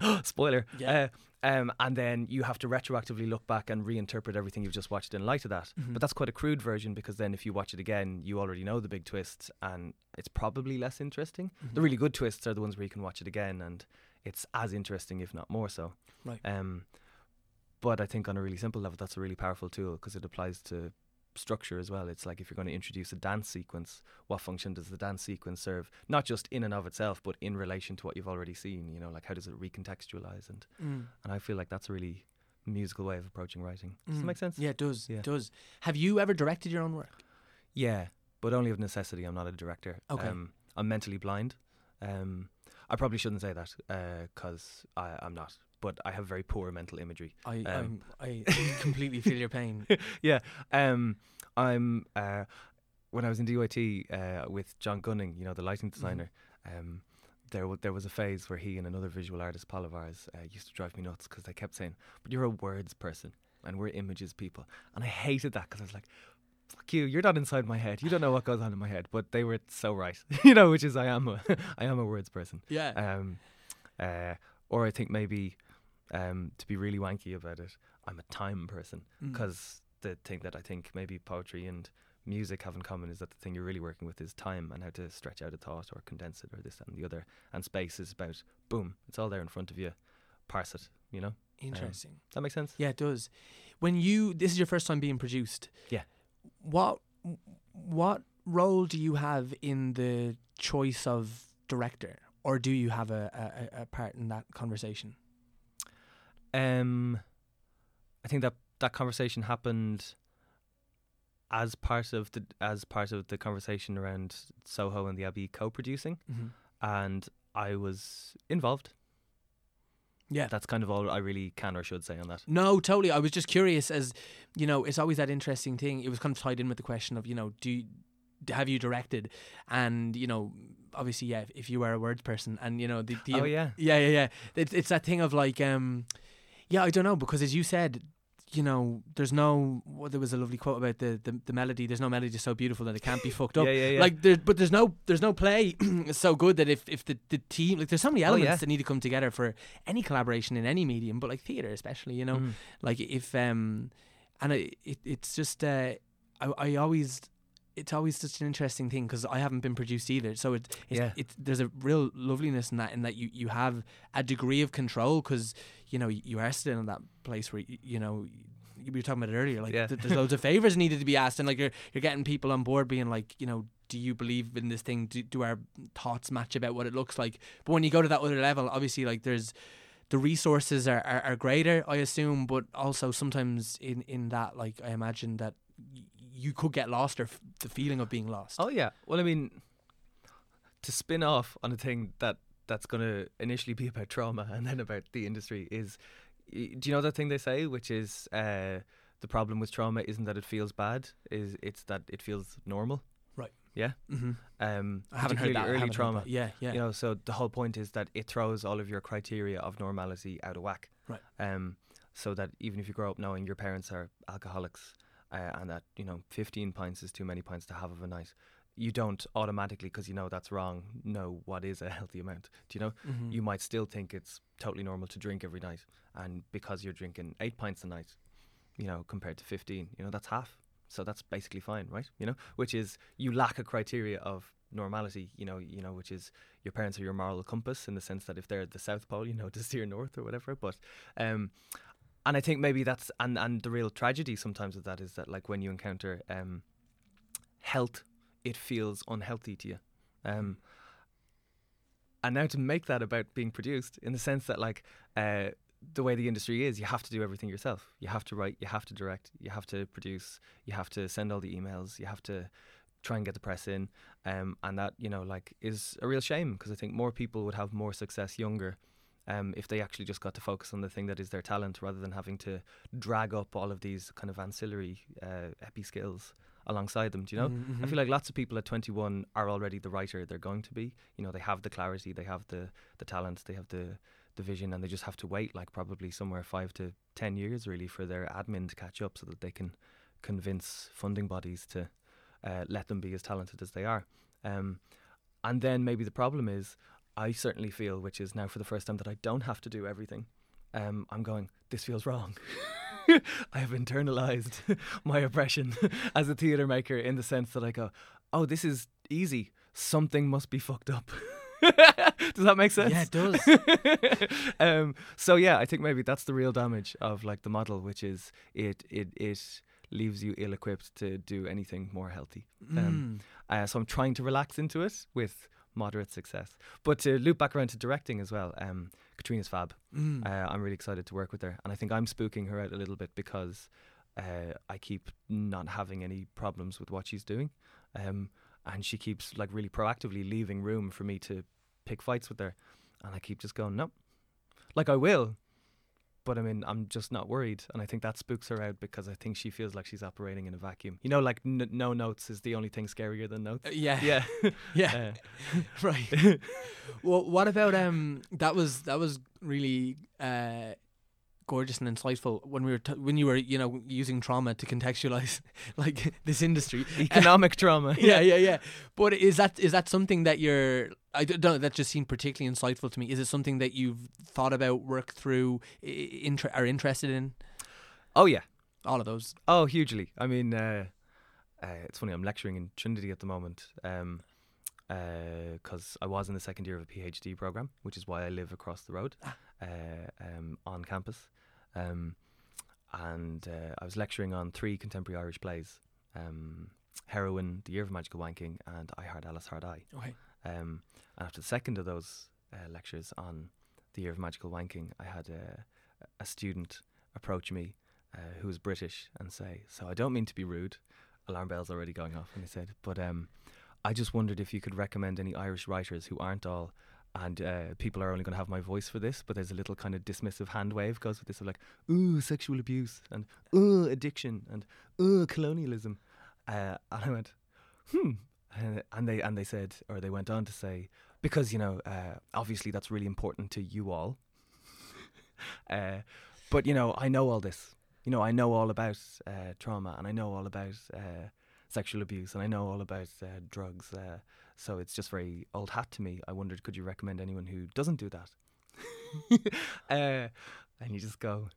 <gasps> Spoiler. Yeah. Uh, um, and then you have to retroactively look back and reinterpret everything you've just watched in light of that. Mhm. But that's quite a crude version because then if you watch it again, you already know the big twist and it's probably less interesting. The Mhm. really good twists are the ones where you can watch it again and it's as interesting, if not more so. Right. Um, but I think on a really simple level, that's a really powerful tool because it applies to structure as well. It's like if you're going to introduce a dance sequence, what function does the dance sequence serve? Not just in and of itself, but in relation to what you've already seen. You know, like how does it recontextualize? And Mm. and I feel like that's a really musical way of approaching writing. Does Mm. that make sense? Yeah, it does. Yeah. It does. Have you ever directed your own work? Yeah, but only of necessity. I'm not a director. Okay. Um, I'm mentally blind. Um, I probably shouldn't say that because I I'm not. But I have very poor mental imagery. I Um, I'm, completely feel your pain. <laughs> yeah. Um, I'm uh, when I was in DYT uh, with John Gunning, you know, the lighting designer. Um, there, w- there was a phase where he and another visual artist, Paul Avars, uh, used to drive me nuts because they kept saying, "But you're a words person, and we're images people," and I hated that because I was like, "Fuck you! You're not inside my head. You don't know what goes on in my head." But they were so right, <laughs> you know, which is I am a, <laughs> I am a words person. Yeah. Um, uh, or I think maybe um, to be really wanky about it, I'm a time person Mm. because the thing that I think maybe poetry and music have in common is that the thing you're really working with is time and how to stretch out a thought or condense it or this and the other. And space is about boom, it's all there in front of you. Parse it, you know. Interesting. Does that makes sense? Yeah, it does. When you this is your first time being produced. Yeah. What what role do you have in the choice of director, or do you have a a, a part in that conversation? Um, I think that that conversation happened as part of the as part of the conversation around Soho and the Abbey co-producing, Mm-hmm. and I was involved. Yeah. That's kind of all I really can or should say on that. No, totally. I was just curious, as you know, it's always that interesting thing. It was kind of tied in with the question of, you know, do you, have you directed? And you know, obviously, yeah, if, you were a words person, and you know, the, the oh yeah, yeah, yeah, yeah. It's it's that thing of like, um, Yeah, I don't know because as you said, you know, there's no. Well, there was a lovely quote about the, the, the melody. There's no melody so beautiful that it can't be fucked up. Yeah, yeah, yeah. Like, there, but there's no there's no play <clears throat> so good that if if the, the team like there's so many Oh, elements yeah. that need to come together for any collaboration in any medium, but like theater especially, you know, Mhm. like if um, and it, it it's just uh, I I always. It's always such an interesting thing because I haven't been produced either. So it, it, Yeah. it there's a real loveliness in that, in that you, you have a degree of control because you know you are still in that place where you, you know you were talking about it earlier. Like Yeah. th- there's loads of favors needed to be asked, and like you're you're getting people on board being like, you know, do you believe in this thing? Do, do our thoughts match about what it looks like? But when you go to that other level, obviously, like there's the resources are, are, are greater, I assume, but also sometimes in in that, like I imagine that y- you could get lost or f- the feeling of being lost. Oh yeah. Well, I mean, to spin off on a thing that that's going to initially be about trauma and then about the industry is, do you know that thing they say, which is uh, the problem with trauma isn't that it feels bad, is it's that it feels normal. Right. Yeah. Mm-hmm. Um, I haven't heard that. Early haven't trauma. that. Yeah, yeah. You know, so the whole point is that it throws all of your criteria of normality out of whack. Right. Um, so that even if you grow up knowing your parents are alcoholics, uh, and that you know 15 pints is too many pints to have of a night, you don't automatically because you know that's wrong know what is a <laughs> healthy amount. Do you know? Mhm. You might still think it's totally normal to drink every night, and because you're drinking eight pints a night, you know, compared to 15, you know, that's half. So that's basically fine, right? You know, which is you lack a criteria of normality, you know, you know, which is your parents are your moral compass in the sense that if they're the South Pole, you know, <laughs> to steer north or whatever. But um and I think maybe that's and and the real tragedy sometimes of that is that like when you encounter um health, it feels unhealthy to you. Um and now to make that about being produced in the sense that like uh the way the industry is, you have to do everything yourself. You have to write, you have to direct, you have to produce, you have to send all the emails, you have to try and get the press in, um, and that you know like is a real shame because I think more people would have more success younger. Um, if they actually just got to focus on the thing that is their talent rather than having to drag up all of these kind of ancillary uh, epi skills alongside them, do you know? Mhm, I mhm. feel like lots of people at 21 are already the writer they're going to be. You know, they have the clarity, they have the the talent, they have the the vision, and they just have to wait like probably somewhere five to ten years really for their admin to catch up so that they can convince funding bodies to uh, let them be as talented as they are. Um, and then maybe the problem is, I certainly feel, which is now for the first time, that I don't have to do everything. Um, I'm going, this feels wrong. <laughs> <laughs> I have internalized <laughs> my oppression <laughs> as a theatre maker in the sense that I go, oh, this is easy. Something must be fucked up. does that make sense? Yeah, it does. um, so yeah, I think maybe that's the real damage of like the model, which is it it it leaves you ill-equipped to do anything more healthy. Um, Mm. uh, so I'm trying to relax into it with moderate success. But to loop back around to directing as well, um, Katrina's fab. Mm. Uh, I'm really excited to work with her, and I think I'm spooking her out a little bit because uh, I keep not having any problems with what she's doing, um, and she keeps like really proactively leaving room for me to pick fights with her, and I keep just going no, like I will, but I mean I'm just not worried, and I think that spooks her out because I think she feels like she's operating in a vacuum. You know, like n- no notes is the only thing scarier than notes. Uh, yeah, Yeah, <laughs> yeah, Uh, <laughs> right. <laughs> well, what about um? That was that was really uh, gorgeous and insightful when we were t- when you were you know using trauma to contextualize <laughs> like this industry. <laughs> economic trauma. <laughs> yeah, yeah, yeah. But is that is that something that you're? I don't know. That just seemed particularly insightful to me. Is it something that you've thought about, worked through, inter- are interested in? Oh yeah. All of those. Oh, hugely. I mean, uh, uh, it's funny. I'm lecturing in Trinity at the moment because I was in the second year of a PhD program, which is why I live across the road Ah. uh, um, on campus. Um, and uh, I was lecturing on three contemporary Irish plays: um, Heroin, The Year of Magical Wanking, and I Heart Alice Heart I. Okay. Um, and after the second of those uh, lectures on the year of magical wanking, I had a, a student approach me uh, who was British and say, "So I don't mean to be rude." Alarm bells already going off, and he said, "But um, I just wondered if you could recommend any Irish writers who aren't all." And uh, people are only going to have my voice for this, but there's a little kind of dismissive hand wave goes with this of like, ooh, sexual abuse and ooh, addiction and ooh, colonialism. Uh, and I went, hmm, and they and they said, or they went on to say, because you know, uh, obviously that's really important to you all. <laughs> uh, but you know, I know all this. You know, I know all about uh, trauma, and I know all about sexual abuse, and I know all about uh, drugs. Uh, so it's just very old hat to me. I wondered, could you recommend anyone who doesn't do that? <laughs> uh, and you just go,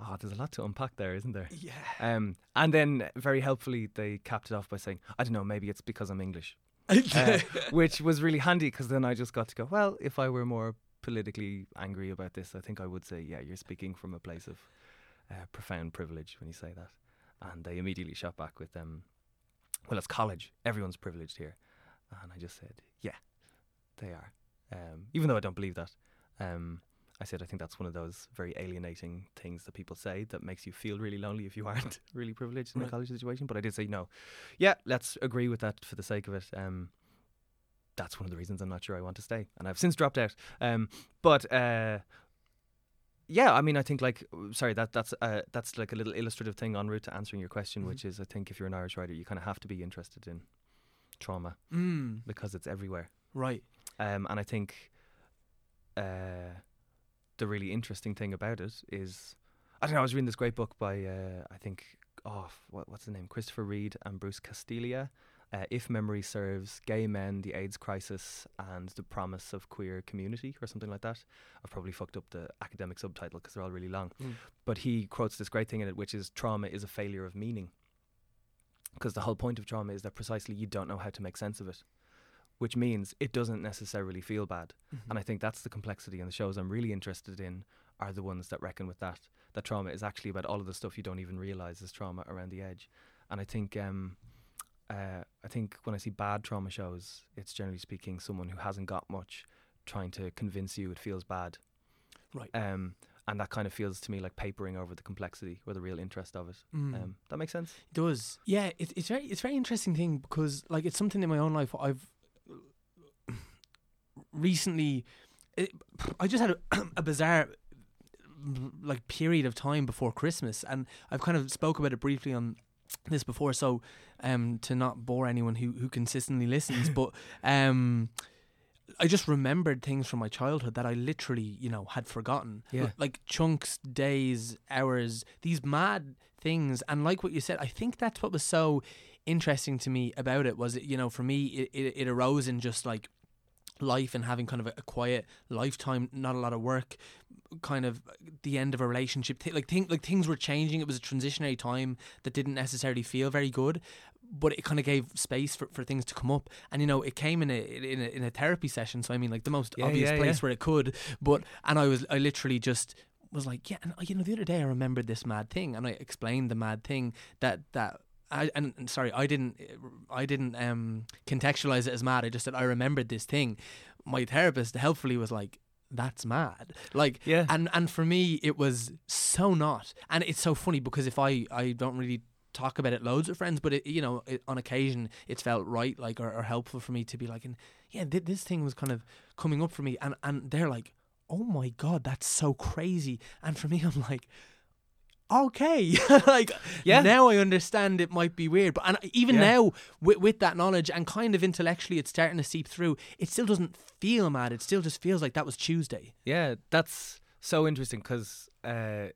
oh, there's a lot to unpack there, isn't there? Yeah. Um, and then very helpfully, they capped it off by saying, I don't know, maybe it's because I'm English. <laughs> uh, which was really handy because then I just got to go, well, if I were more politically angry about this, I think I would say, yeah, you're speaking from a place of uh, profound privilege when you say that. And they immediately shot back with, um, well, it's college. Everyone's privileged here. And I just said, yeah, they are. Um, even though I don't believe that. Um, I said, I think that's one of those very alienating things that people say that makes you feel really lonely if you <laughs> aren't really privileged in Right. a college situation. But I did say, no, yeah, let's agree with that for the sake of it. Um, that's one of the reasons I'm not sure I want to stay. And I've since dropped out. Um, but uh, yeah, I mean, I think like, sorry, that that's uh, that's like a little illustrative thing en route to answering your question, Mhm. which is I think if you're an Irish writer, you kind of have to be interested in trauma Mm, because it's everywhere. right. Um, and I think uh, the really interesting thing about it is, I don't know. I was reading this great book by uh, I think oh what, what's the name Christopher Reed and Bruce Castiglia. Uh, if memory serves, gay men, the AIDS crisis, and the promise of queer community, or something like that. I've probably fucked up the academic subtitle because they're all really long. Mm. But he quotes this great thing in it, which is trauma is a failure of meaning. Because the whole point of trauma is that precisely you don't know how to make sense of it, which means it doesn't necessarily feel bad. Mm-hmm. And I think that's the complexity. And the shows I'm really interested in are the ones that reckon with that. That trauma is actually about all of the stuff you don't even realize is trauma around the edge. And I think, um, uh, I think when I see bad trauma shows, it's generally speaking someone who hasn't got much trying to convince you it feels bad. Right. Um, and that kind of feels to me like papering over the complexity or the real interest of it. Mm. Um, that makes sense. does. Yeah, it, it's very it's a very interesting thing because like it's something in my own life I've recently. It, I just had a, <clears throat> a bizarre like period of time before Christmas, and I've kind of spoke about it briefly on this before. So, um, to not bore anyone who who consistently listens, but um. I just remembered things from my childhood that I literally, you know, had forgotten. Yeah. L- like chunks, days, hours, these mad things. And like what you said, I think that's what was so interesting to me about it was, it, you know, for me, it, it, it arose in just like life and having kind of a, a quiet lifetime, not a lot of work, kind of the end of a relationship. Th- like, thing, like things were changing. It was a transitionary time that didn't necessarily feel very good but it kind of gave space for, for things to come up and you know it came in a in a, in a therapy session so i mean like the most Yeah, obvious yeah, place yeah. where it could but and i was i literally just was like yeah and you know the other day i remembered this mad thing and i explained the mad thing that that I, and, and sorry, I didn't, I didn't um, contextualize it as mad. I just said I remembered this thing. My therapist helpfully was like, "That's mad." Like, Yeah. and and for me, it was so not. And it's so funny because if I I don't really talk about it loads with friends, but it, you know, it, on occasion it's felt right, like or, or helpful for me to be like, and yeah, th- this thing was kind of coming up for me, and and they're like, oh my god, that's so crazy, and for me, <laughs> I'm like. Okay, <laughs> like Yeah. Now I understand it might be weird, but and even Yeah. now with, with that knowledge and kind of intellectually, it's starting to seep through. It still doesn't feel mad. It still just feels like that was Tuesday. Yeah, that's so interesting because, uh,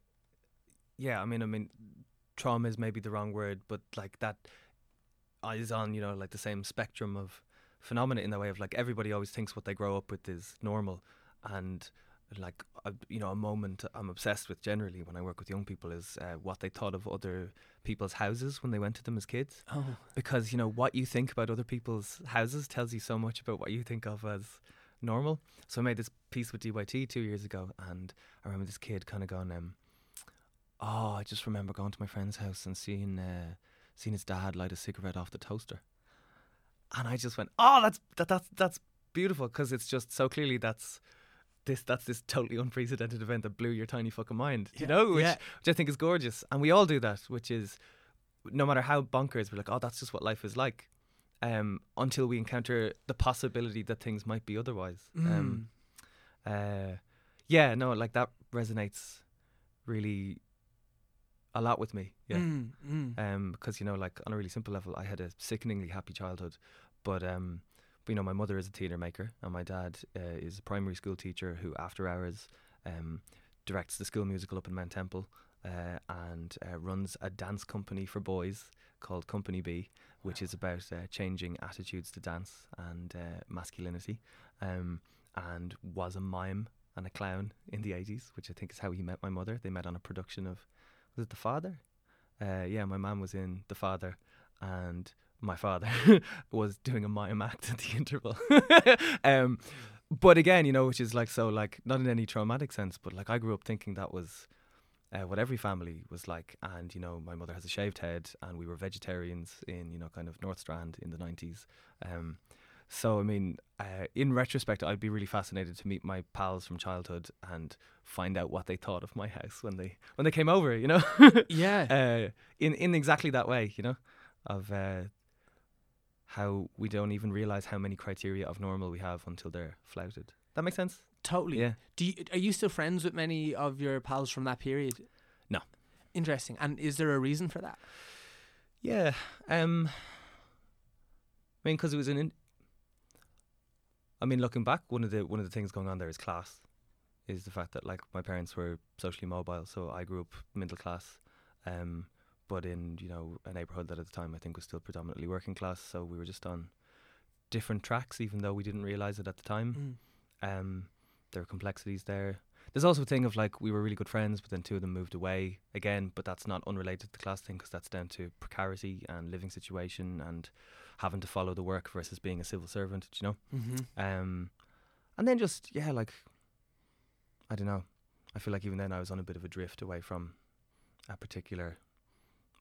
yeah, I mean, I mean, trauma is maybe the wrong word, but like that is on you know like the same spectrum of phenomena in the way of like everybody always thinks what they grow up with is normal, and like a, you know a moment I'm obsessed with generally when I work with young people is uh, what they thought of other people's houses when they went to them as kids Oh, because you know what you think about other people's houses tells you so much about what you think of as normal. So I made this piece with DYT two years ago, and I remember this kid kind of going, um, "Oh, I just remember going to my friend's house and seeing uh, seeing his dad light a cigarette off the toaster," and I just went, "Oh, that's that, that's that's beautiful," because it's just so clearly that's. This that's this totally unprecedented event that blew your tiny fucking mind, you know, which, yeah. which I think is gorgeous, and we all do that, which is no matter how bonkers, we're like, oh, that's just what life is like. Um, until we encounter the possibility that things might be otherwise. Um, uh, yeah, no, like that resonates really a lot with me. Yeah. Mm, mm. Um, because you know, like on a really simple level, I had a sickeningly happy childhood, but um, but, you know, my mother is a theatre maker, and my dad uh, is a primary school teacher who, after hours, um, directs the school musical up in Mount Temple, uh, and uh, runs a dance company for boys called Company B, which is about uh, changing attitudes to dance and uh, masculinity. Um, and was a mime and a clown in the 80s, which I think is how he met my mother. They met on a production of, was it The Father? Uh, yeah, my mum was in The Father, and my father <laughs> was doing a mime act at the <laughs> interval. <laughs> um, but again, you know, which is like so, like not in any traumatic sense, but like I grew up thinking that was uh, what every family was like. And you know, my mother has a shaved head, and we were vegetarians in you know kind of North Strand in the nineties. Um, so I mean, uh, in retrospect, I'd be really fascinated to meet my pals from childhood and find out what they thought of my house when they when they came over. You know, Yeah. uh, in in exactly that way. You know, of uh, how we don't even realize how many criteria of normal we have until they're flouted. That makes sense. totally. Yeah. Do you, are you still friends with many of your pals from that period? No. Interesting. And is there a reason for that? Yeah. Um. I mean, because it was an. In- I mean, looking back, one of the one of the things going on there is class, is the fact that like my parents were socially mobile, so I grew up middle class, um, but in you know a neighborhood that at the time I think was still predominantly working class, so we were just on different tracks, even though we didn't realize it at the time. Mm. Um, there are complexities there. There's also a thing of like we were really good friends, but then two of them moved away again. But that's not unrelated to the class thing because that's down to precarity and living situation and having to follow the work versus being a civil servant. You know. Mm-hmm. Um, and then just yeah, like I don't know. I feel like even then I was on a bit of a drift away from a particular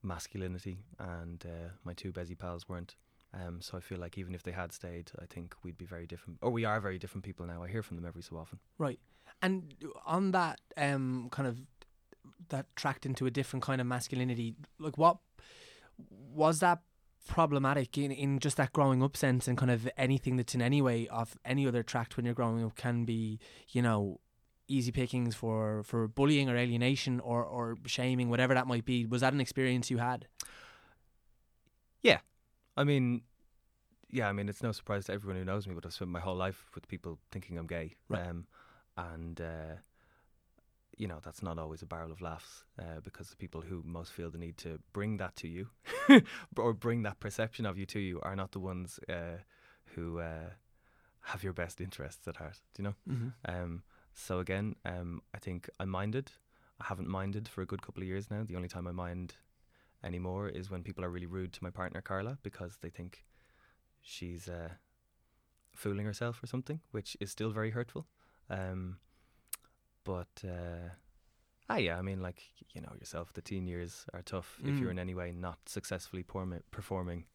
masculinity, and uh, my two Bezzy pals weren't. Um, so I feel like even if they had stayed, I think we'd be very different, or we are very different people now. I hear from them every so often. Right. And on that um kind of that tracked into a different kind of masculinity, like what was that problematic in, in just that growing up sense and kind of anything that's in any way of any other tract when you're growing up can be, you know, easy pickings for, for bullying or alienation or, or shaming, whatever that might be. Was that an experience you had? Yeah, I mean, yeah, I mean, it's no surprise to everyone who knows me, but I've spent my whole life with people thinking I'm gay. Right. Um, and, uh, you know, that's not always a barrel of laughs uh, because the people who most feel the need to bring that to you <laughs> or bring that perception of you to you are not the ones uh, who uh, have your best interests at heart, do you know? Mm-hmm. Um, so again, um, I think I minded. I haven't minded for a good couple of years now. The only time I mind anymore is when people are really rude to my partner Carla because they think she's uh, fooling herself or something, which is still very hurtful. Um, but uh, ah, yeah, I mean, like you know yourself, the teen years are tough if you're Mm. in any way not successfully performing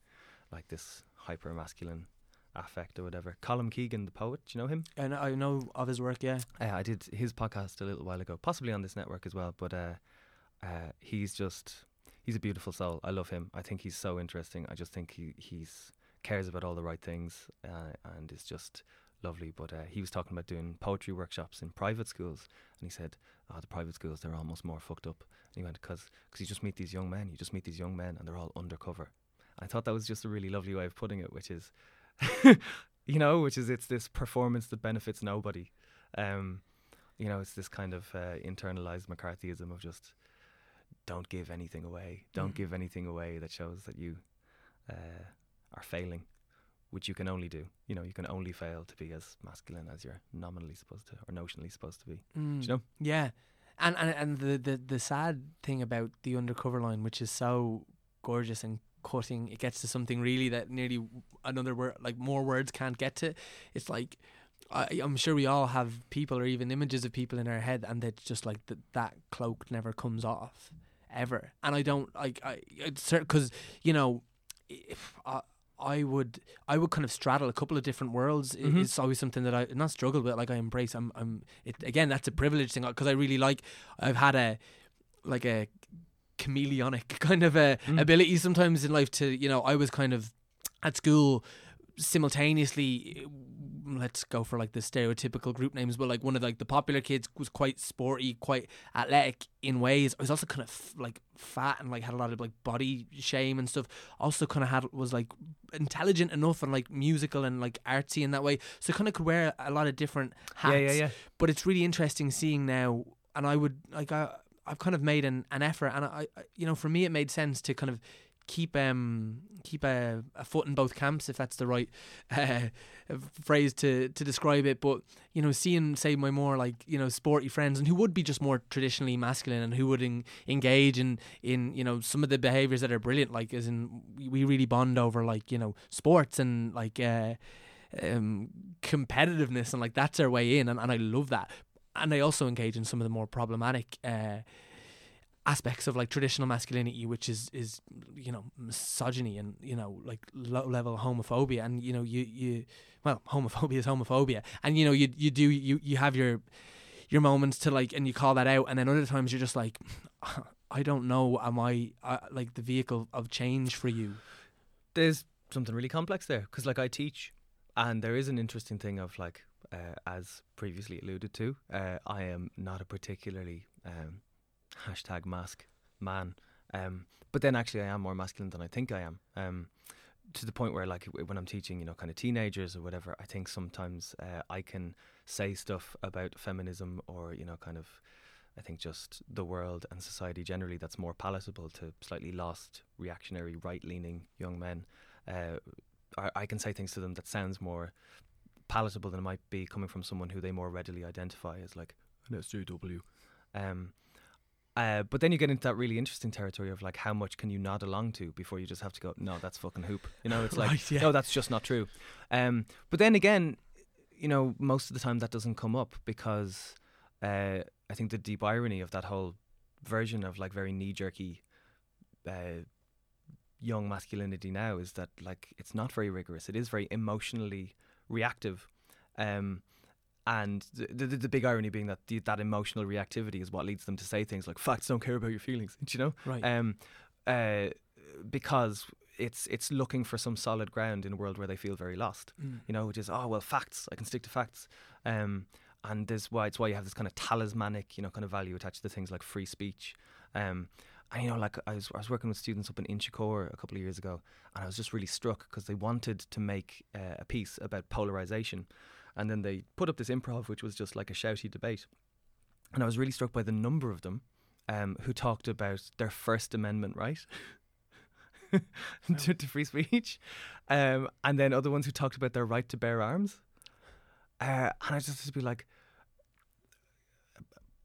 like this hyper masculine affect or whatever. Colm Keegan, the poet, do you know him? And I know of his work, yeah. Uh, I did his podcast a little while ago, possibly on this network as well. But uh, uh, he's just he's a beautiful soul. I love him. I think he's so interesting. I just think he he's cares about all the right things uh, and is just lovely. But uh, he was talking about doing poetry workshops in private schools, and he said, "Oh, the private schools they're almost more fucked up." And he went, "Because you just meet these young men, you just meet these young men, and they're all undercover." I thought that was just a really lovely way of putting it, which is, <laughs> you know, which is it's this performance that benefits nobody. Um, you know, it's this kind of uh, internalized McCarthyism of just don't give anything away, don't Mm. give anything away that shows that you uh, are failing, which you can only do. You know, you can only fail to be as masculine as you're nominally supposed to or notionally supposed to be. Mm. Do you know? Yeah, and and and the, the the sad thing about the undercover line, which is so gorgeous and cutting, it gets to something really that nearly another word, like more words can't get to. It's like. I, I'm sure we all have people or even images of people in our head, and it's just like that. That cloak never comes off, ever. And I don't like I because you know, if I, I would I would kind of straddle a couple of different worlds. Mhm. It's always something that I not struggle with. Like I embrace. I'm I'm it again. That's a privilege thing because I really like. I've had a like a chameleonic <laughs> kind of a Mm. ability sometimes in life to you know I was kind of at school simultaneously let's go for like the stereotypical group names but like one of like the popular kids was quite sporty quite athletic in ways i was also kind of f- like fat and like had a lot of like body shame and stuff also kind of had was like intelligent enough and like musical and like artsy in that way so kind of could wear a lot of different hats Yeah, yeah, yeah. but it's really interesting seeing now and I would like I I've kind of made an, an effort, and I, I you know for me it made sense to kind of keep um keep a, a foot in both camps if that's the right <laughs> uh, phrase to to describe it. But you know seeing say my more like you know sporty friends and who would be just more traditionally masculine and who would en- engage in in you know some of the behaviors that are brilliant like as in we really bond over like you know sports and like uh um competitiveness and like that's our way in and, and I love that and I also engage in some of the more problematic uh aspects of like traditional masculinity which is is you know misogyny and you know like low level homophobia. And you know you you well <laughs> homophobia is homophobia. And you know you you do you you have your your moments to like and you call that out. And then other times you're just like <sighs> I don't know am I uh, like the vehicle of change for you? There's something really complex there because like I teach and there is an interesting thing of like uh, as previously alluded to uh, I am not a particularly um, hashtag mask man. Um, but then actually, I am more masculine than I think I am. Um, to the point where, like, when I'm teaching, you know, kind of teenagers or whatever, I think sometimes uh, I can say stuff about feminism or, you know, kind of, I think just the world and society generally that's more palatable to slightly lost, reactionary, right leaning young men. Uh, I, I can say things to them that sounds more palatable than it might be coming from someone who they more readily identify as like an SJW. Um, uh, but then you get into that really interesting territory of like how much can you nod along to before you just have to go no that's fucking hoop you know it's <laughs> like Right, yeah. no that's just not true um, but then again you know most of the time that doesn't come up because uh, I think the deep irony of that whole version of like very knee jerky uh, young masculinity now is that like it's not very rigorous it is very emotionally reactive um, and the, the, the big irony being that the, that emotional reactivity is what leads them to say things like facts don't care about your feelings <laughs> do you know? Right. Um, uh, because it's it's looking for some solid ground in a world where they feel very lost Mm. you know which is oh well facts I can stick to facts. Um, and this why it's why you have this kind of talismanic you know kind of value attached to things like free speech um, and you know like I was, I was working with students up in Inchicore a couple of years ago and I was just really struck because they wanted to make uh, a piece about polarization and then they put up this improv which was just like a shouty debate and I was really struck by the number of them um, who talked about their First Amendment right <laughs> to, to free speech, um, and then other ones who talked about their right to bear arms. Uh, and I just to be like,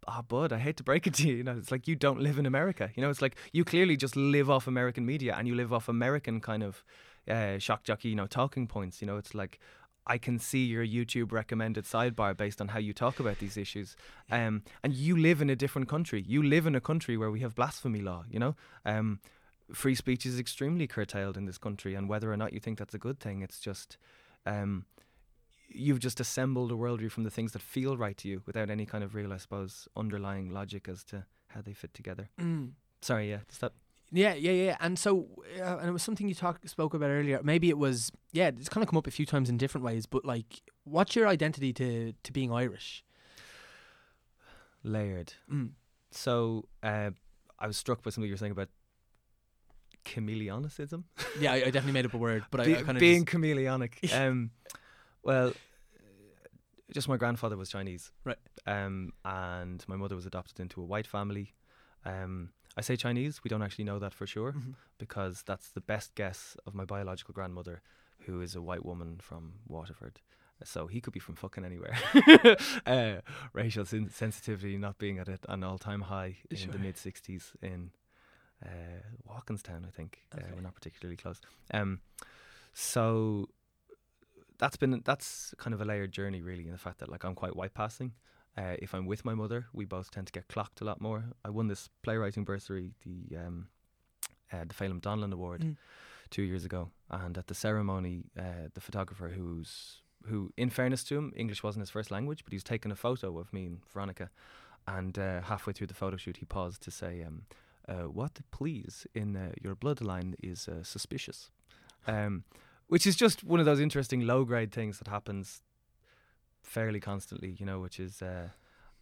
"Ah, bud, I hate to break it to you. You know, it's like you don't live in America. You know, it's like you clearly just live off American media and you live off American kind of uh, shock jockey, you know, talking points. You know, it's like I can see your YouTube recommended sidebar based on how you talk about these issues. Um, and you live in a different country. You live in a country where we have blasphemy law, you know? Um, free speech is extremely curtailed in this country. And whether or not you think that's a good thing, it's just. Um, You've just assembled a worldview from the things that feel right to you without any kind of real, I suppose, underlying logic as to how they fit together. Mm. Sorry, yeah. Does that Yeah, yeah, yeah. And so, uh, and it was something you talk spoke about earlier. Maybe it was, yeah, it's kind of come up a few times in different ways. But like, what's your identity to to being Irish? layered? Mm. So uh, I was struck by something you were saying about chameleonicism. Yeah, I, I definitely made up a word, but Be- I, I kind of being chameleonic. <laughs> um, well, just my grandfather was Chinese, Right. Um, and my mother was adopted into a white family. Um, I say Chinese. We don't actually know that for sure Mhm. because that's the best guess of my biological grandmother, who is a white woman from Waterford. So he could be from fucking anywhere. <laughs> uh, racial sen- sensitivity not being at an all-time high in Sure. the mid '60s in uh, Walkinstown, I think. Uh, we're not particularly close. Um, so that's been that's kind of a layered journey, really, in the fact that like I'm quite white passing. Uh, if I'm with my mother, we both tend to get clocked a lot more. I won this playwriting bursary, the um, uh, the Phelim Donlon Award, Mm. two years ago, and at the ceremony, uh, the photographer who's who, in fairness to him, English wasn't his first language, but he was taking a photo of me and Veronica, and uh, halfway through the photo shoot, he paused to say, um, uh, "What, please, in uh, your bloodline is uh, suspicious," um, which is just one of those interesting low grade things that happens fairly constantly, you know, which is. Uh,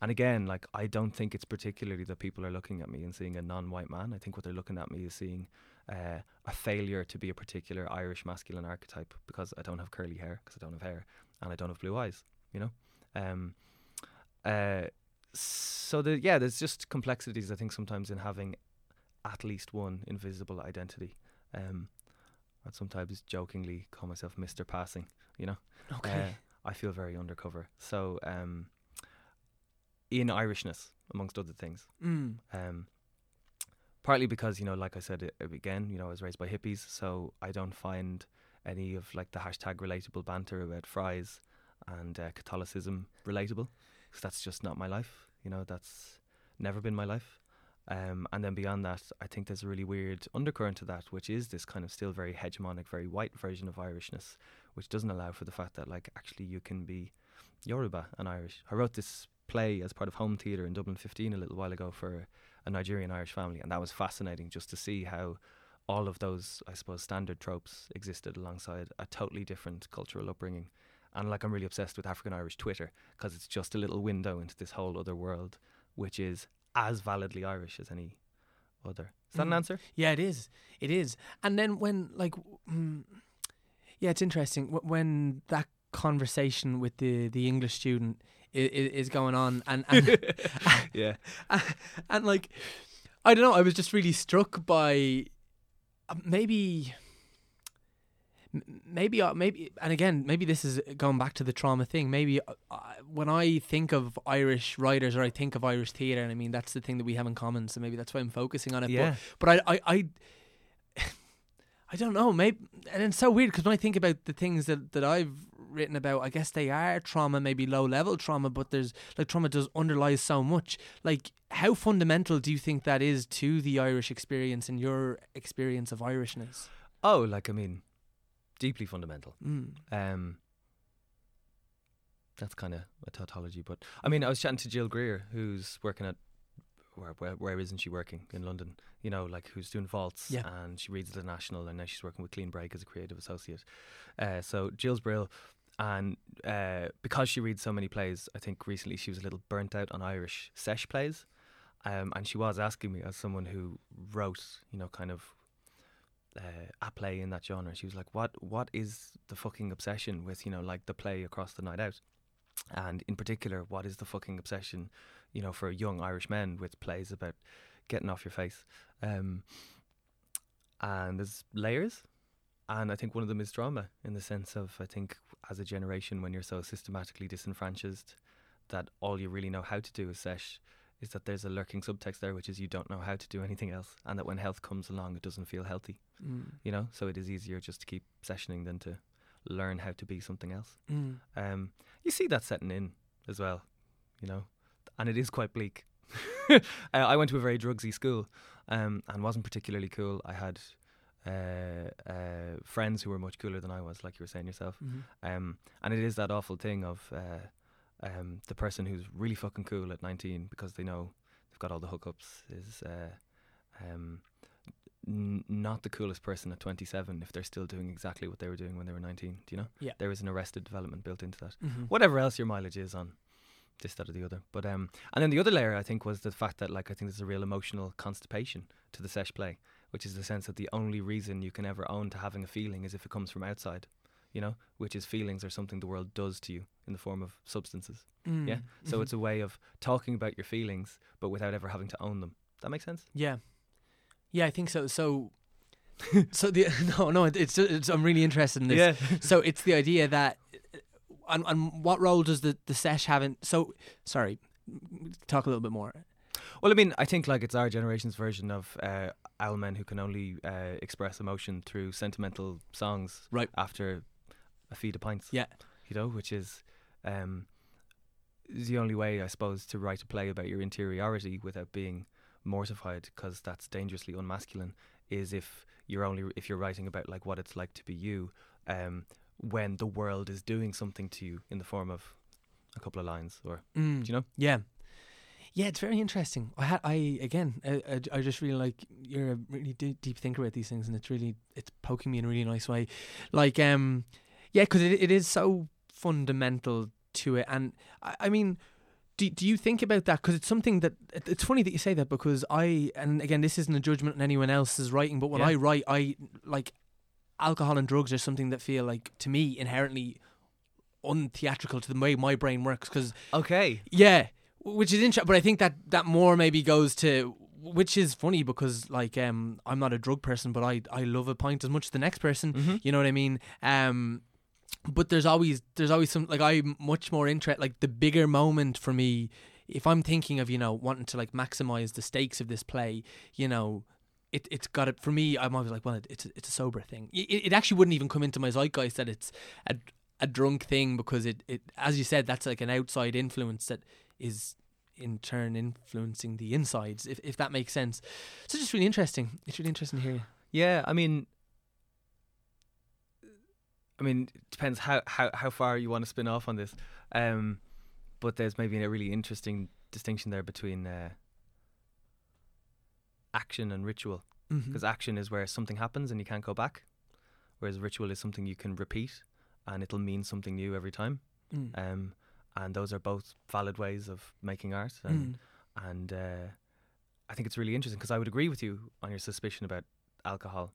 and again, like I don't think it's particularly that people are looking at me and seeing a non-white man. I think what they're looking at me is seeing uh, a failure to be a particular Irish masculine archetype because I don't have curly hair, because I don't have hair, and I don't have blue eyes. You know, um, uh, so the yeah, there's just complexities I think sometimes in having at least one invisible identity. Um, I'd sometimes jokingly call myself Mister Passing. You know, Okay. Uh, I feel very undercover. So um, in Irishness, amongst other things, mm. um, partly because you know, like I said it, again, you know, I was raised by hippies, so I don't find any of like the hashtag relatable banter about fries and uh, Catholicism relatable, because that's just not my life. You know, that's never been my life. Um, and then beyond that, I think there's a really weird undercurrent to that, which is this kind of still very hegemonic, very white version of Irishness, which doesn't allow for the fact that like actually you can be Yoruba and Irish. I wrote this play as part of Home Theatre in Dublin 15 a little while ago for a Nigerian Irish family, and that was fascinating just to see how all of those, I suppose, standard tropes existed alongside a totally different cultural upbringing. And like I'm really obsessed with African Irish Twitter because it's just a little window into this whole other world, which is as validly Irish as any other. Is that an Mm. answer? Yeah, it is. It is. And then when like, mm, yeah, it's interesting when that conversation with the the English student is, is going on, and and, <laughs> <laughs> yeah. and like, I don't know. I was just really struck by uh, maybe. Maybe, maybe, and again, maybe this is going back to the trauma thing. Maybe uh, uh, when I think of Irish writers or I think of Irish theatre, and I mean that's the thing that we have in common. So maybe that's why I'm focusing on it. But Yeah. but I, I, I, <laughs> I don't know. Maybe, and it's so weird because when I think about the things that that I've written about, I guess they are trauma, maybe low level trauma, but there's like trauma does underlies so much. Like, how fundamental do you think that is to the Irish experience and your experience of Irishness? Oh, like I mean, deeply fundamental. Mm. Um, that's kind of a tautology, but I mean, I was chatting to Jill Greer, who's working at where, where where isn't she working in London? You know, like who's doing vaults, Yeah. and she reads the National, and now she's working with Clean Break as a creative associate. Uh, so Jill's brill, and uh, because she reads so many plays, I think recently she was a little burnt out on Irish sesh plays, um, and she was asking me as someone who wrote, you know, kind of uh, a play in that genre. She was like, "What? What is the fucking obsession with you know like the play across the night out?" And in particular, what is the fucking obsession, you know, for young Irish men with plays about getting off your face? Um, and there's layers, and I think one of them is drama in the sense of I think as a generation when you're so systematically disenfranchised that all you really know how to do is sesh is that there's a lurking subtext there which is you don't know how to do anything else and that when health comes along it doesn't feel healthy Mm. you know so it is easier just to keep sessioning than to learn how to be something else Mm. um you see that setting in as well you know and it is quite bleak <laughs> uh, i went to a very drugsy school um and wasn't particularly cool i had uh, uh, friends who were much cooler than I was, like you were saying yourself. Mhm. Um, and it is that awful thing of uh, um, the person who's really fucking cool at 19 because they know they've got all the hookups is uh, um, n- not the coolest person at 27 if they're still doing exactly what they were doing when they were 19. Do you know? Yeah. There is an arrested development built into that. Mhm. Whatever else your mileage is on this, that, or the other. But um, and then the other layer I think was the fact that like I think there's a real emotional constipation to the sesh play, which is the sense that the only reason you can ever own to having a feeling is if it comes from outside. You know, which is feelings are something the world does to you in the form of substances. Mm. Yeah. So Mhm. it's a way of talking about your feelings, but without ever having to own them. That makes sense. Yeah, yeah, I think so. So, <laughs> so the <laughs> no, no, it's, it's I'm really interested in this. Yeah. <laughs> so it's the idea that, and, and what role does the the sesh have in? So sorry, talk a little bit more. Well, I mean, I think like it's our generation's version of uh, owl men who can only uh, express emotion through sentimental songs Right. after a feed of pints. Yeah. You know, which is um, is the only way, I suppose, to write a play about your interiority without being mortified, because that's dangerously unmasculine. Is if you're only if you're writing about like what it's like to be you, um, when the world is doing something to you in the form of a couple of lines, or Mm. do you know? Yeah. Yeah, it's very interesting. I had, I again, I, I, I just really like you're a really deep, deep thinker about these things, and it's really it's poking me in a really nice way. Like, um, yeah, because it, it is so fundamental to it, and I, I mean, do do you think about that? Because it's something that it's funny that you say that because I, and again, this isn't a judgment on anyone else's writing, but when Yeah. I write, I like alcohol and drugs are something that feel like to me inherently untheatrical to the way my brain works because Okay. yeah. which is interesting. But I think that that more maybe goes to which is funny because like um I'm not a drug person, but I I love a pint as much as the next person. Mhm. You know what I mean? Um, but there's always there's always some like I'm much more interested. Like the bigger moment for me, if I'm thinking of you know wanting to like maximize the stakes of this play, you know. It, it's got it for me. I'm always like, well, it, it's it's a sober thing. It, it actually wouldn't even come into my zeitgeist that it's a, a drunk thing because it, it as you said that's like an outside influence that is in turn influencing the insides if, if that makes sense so just really interesting it's really interesting to hear you Yeah, I mean, I mean, it depends how, how, how far you want to spin off on this. Um, but there's maybe a really interesting distinction there between uh, action and ritual. mm-hmm. Because action is where something happens and you can't go back, whereas ritual is something you can repeat and it'll mean something new every time. mm. Um, and those are both valid ways of making art. And, Mm. and uh, I think it's really interesting because I would agree with you on your suspicion about alcohol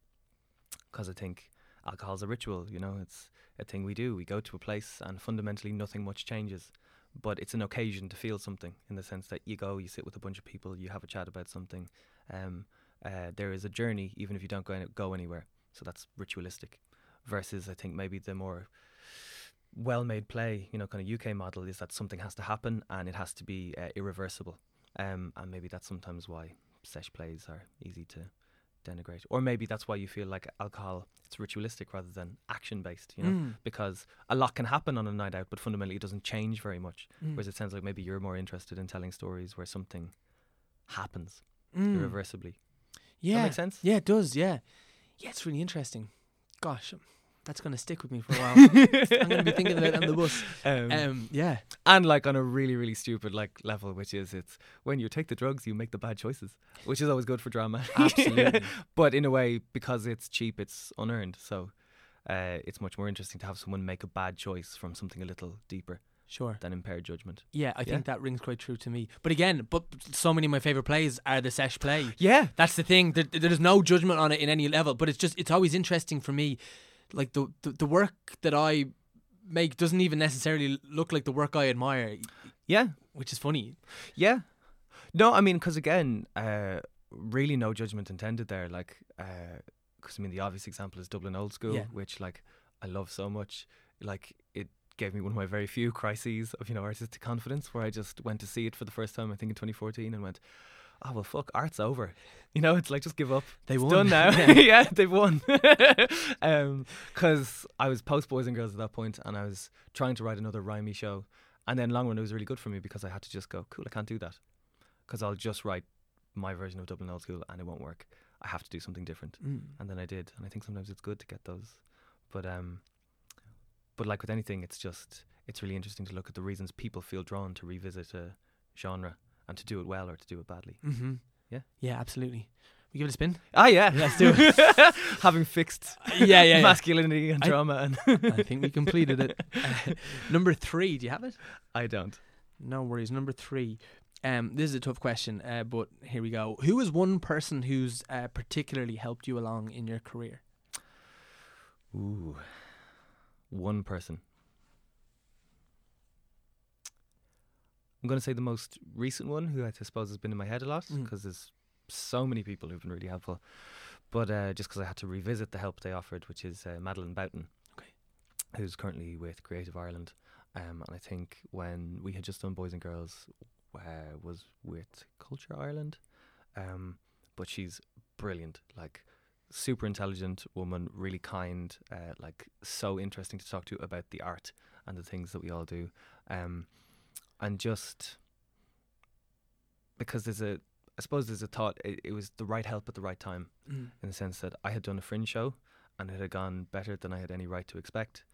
because I think alcohol's a ritual. You know, it's a thing we do. We go to a place and fundamentally nothing much changes, but it's an occasion to feel something in the sense that you go, you sit with a bunch of people, you have a chat about something. Um, uh, there is a journey even if you don't go go anywhere. So that's ritualistic. Versus, I think maybe the more well-made play, you know, kind of UK model is that something has to happen and it has to be uh, irreversible. Um, and maybe that's sometimes why sesh plays are easy to denigrate, or maybe that's why you feel like alcohol it's ritualistic rather than action-based. You know, Mm. because a lot can happen on a night out, but fundamentally it doesn't change very much. Mm. Whereas it sounds like maybe you're more interested in telling stories where something happens Mm. irreversibly. yeah That makes sense. yeah it does yeah yeah it's really interesting gosh that's gonna stick with me for a while. <laughs> I'm gonna be thinking about it on the bus. Um, um yeah. and like on a really really stupid like level which is it's when you take the drugs you make the bad choices which is always good for drama. <laughs> Absolutely. but in a way because it's cheap it's unearned. So uh, it's much more interesting to have someone make a bad choice from something a little deeper sure. than impaired judgment. Yeah i Yeah. think that rings quite true to me. But again but so many of my favorite plays are the sesh play. Yeah. That's the thing. There, there's no judgment on it in any level, but it's just it's always interesting for me. Like the, the the work that I make doesn't even necessarily look like the work I admire, yeah which is funny. yeah no i mean because again uh, really no judgment intended there like because i mean the obvious example is dublin old school Yeah. which like i love so much like it gave me one of my very few crises of you know artistic confidence where i just went to see it for the first time i think in 2014 and went oh well fuck art's over <laughs> you know it's like just give up They it's won. done now <laughs> Yeah. <laughs> yeah they've won because i was post boys and girls at that point and i was trying to write another rhymey show and then long run it was really good for me because i had to just go cool i can't do that because i'll just write my version of dublin old school and it won't work i have to do something different Mm. and then I did. And I think sometimes it's good to get those. But um, but like with anything, it's just it's really interesting to look at the reasons people feel drawn to revisit a genre and to do it well or to do it badly. Mm-hmm. Yeah. yeah, absolutely. We give it a spin. Ah, yeah, Let's do it. <laughs> Having fixed <laughs> Yeah, yeah, yeah. masculinity and I- drama, and <laughs> I think we completed it. Uh, number three. Do you have it? I don't. No worries. Number three. Um, this is a tough question, uh, but here we go. Who is one person who's uh, particularly helped you along in your career? Ooh, one person. I'm going to say the most recent one, who I suppose has been in my head a lot, Mm. because there's so many people who've been really helpful. But uh, just because I had to revisit the help they offered, which is uh, Madeline Boughton, Okay. who's currently with Creative Ireland. Um, and I think when we had just done Boys and Girls, uh, was with Culture Ireland. Um, but she's brilliant, like super intelligent woman, really kind, uh, like so interesting to talk to about the art and the things that we all do. Um, and just because there's a, I suppose there's a thought, it, it was the right help at the right time Mm. in the sense that I had done a fringe show and it had gone better than I had any right to expect.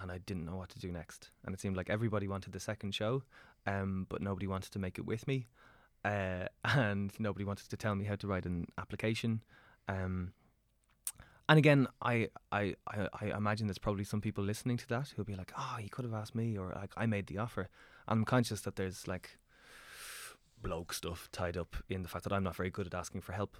And I didn't know what to do next. And it seemed like everybody wanted the second show, um, but nobody wanted to make it with me. Uh, <laughs> and nobody wanted to tell me how to write an application. Um, and again, I, I, I, imagine there's probably some people listening to that who'll be like, oh, he could have asked me, or like, I made the offer. I'm conscious that there's like bloke stuff tied up in the fact that I'm not very good at asking for help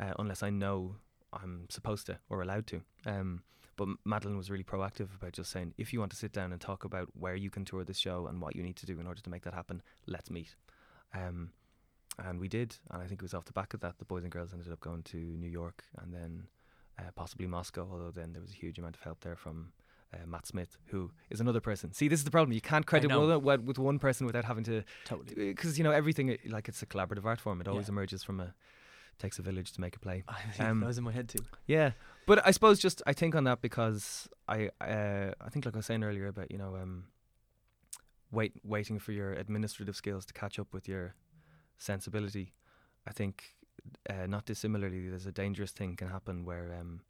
uh, unless I know I'm supposed to or allowed to. Um, but Madeline was really proactive about just saying, if you want to sit down and talk about where you can tour this show and what you need to do in order to make that happen, let's meet. Um, and we did, and I think it was off the back of that the boys and girls ended up going to New York and then uh, possibly Moscow. Although then there was a huge amount of help there from uh, Matt Smith, who is another person. See, this is the problem. You can't credit one, with one person without having to, Totally. because you know everything. uh, Like it's a collaborative art form. It always Yeah. emerges from a takes a village to make a play. <laughs> Um, Um, that was in my head too. Yeah, but I suppose just I think on that because I uh, I think like I was saying earlier about you know um wait waiting for your administrative skills to catch up with your sensibility. I think uh, not dissimilarly, there's a dangerous thing can happen where um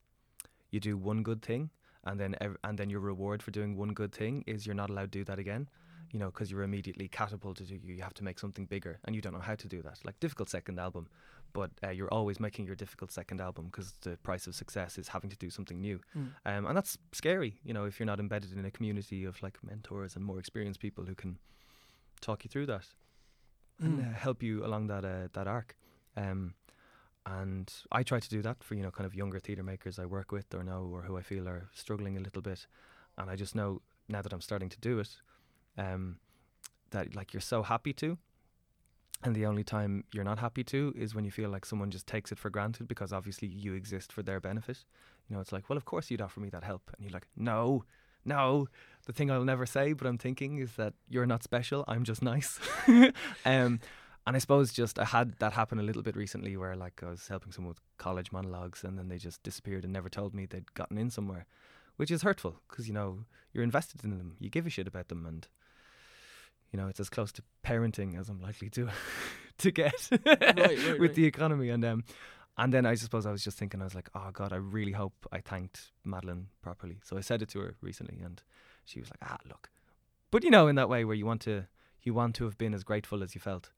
you do one good thing and then ev- and then your reward for doing one good thing is you're not allowed to do that again. You know, because you're immediately catapulted. to You have to make something bigger, and you don't know how to do that. Like difficult second album, but uh, you're always making your difficult second album because the price of success is having to do something new, Mm. um, and that's scary. You know, if you're not embedded in a community of like mentors and more experienced people who can talk you through that and Mm. uh, help you along that uh, that arc. Um, and I try to do that for you know kind of younger theatre makers I work with or know or who I feel are struggling a little bit, and I just know now that I'm starting to do it, um, that like you're so happy to, and the only time you're not happy to is when you feel like someone just takes it for granted because obviously you exist for their benefit. You know, it's like, well, of course you'd offer me that help, and you're like, no, no. The thing I'll never say, but I'm thinking is that you're not special. I'm just nice. <laughs> um, and I suppose just I had that happen a little bit recently, where like I was helping someone with college monologues, and then they just disappeared and never told me they'd gotten in somewhere, which is hurtful because you know you're invested in them, you give a shit about them, and you know it's as close to parenting as I'm likely to <laughs> to get <laughs> right, with right. the economy. And um, and then I suppose I was just thinking, I was like, oh God, I really hope I thanked Madeline properly. So I said it to her recently, and she was like, ah, look, but you know, in that way where you want to you want to have been as grateful as you felt.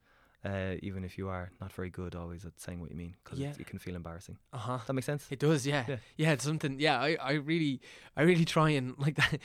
Uh, even if you are not very good always at saying what you mean, because Yeah. it can feel embarrassing. Uh huh. That makes sense? It does, yeah. Yeah. yeah. it's something. Yeah, I, I really, I really try and <laughs> like that.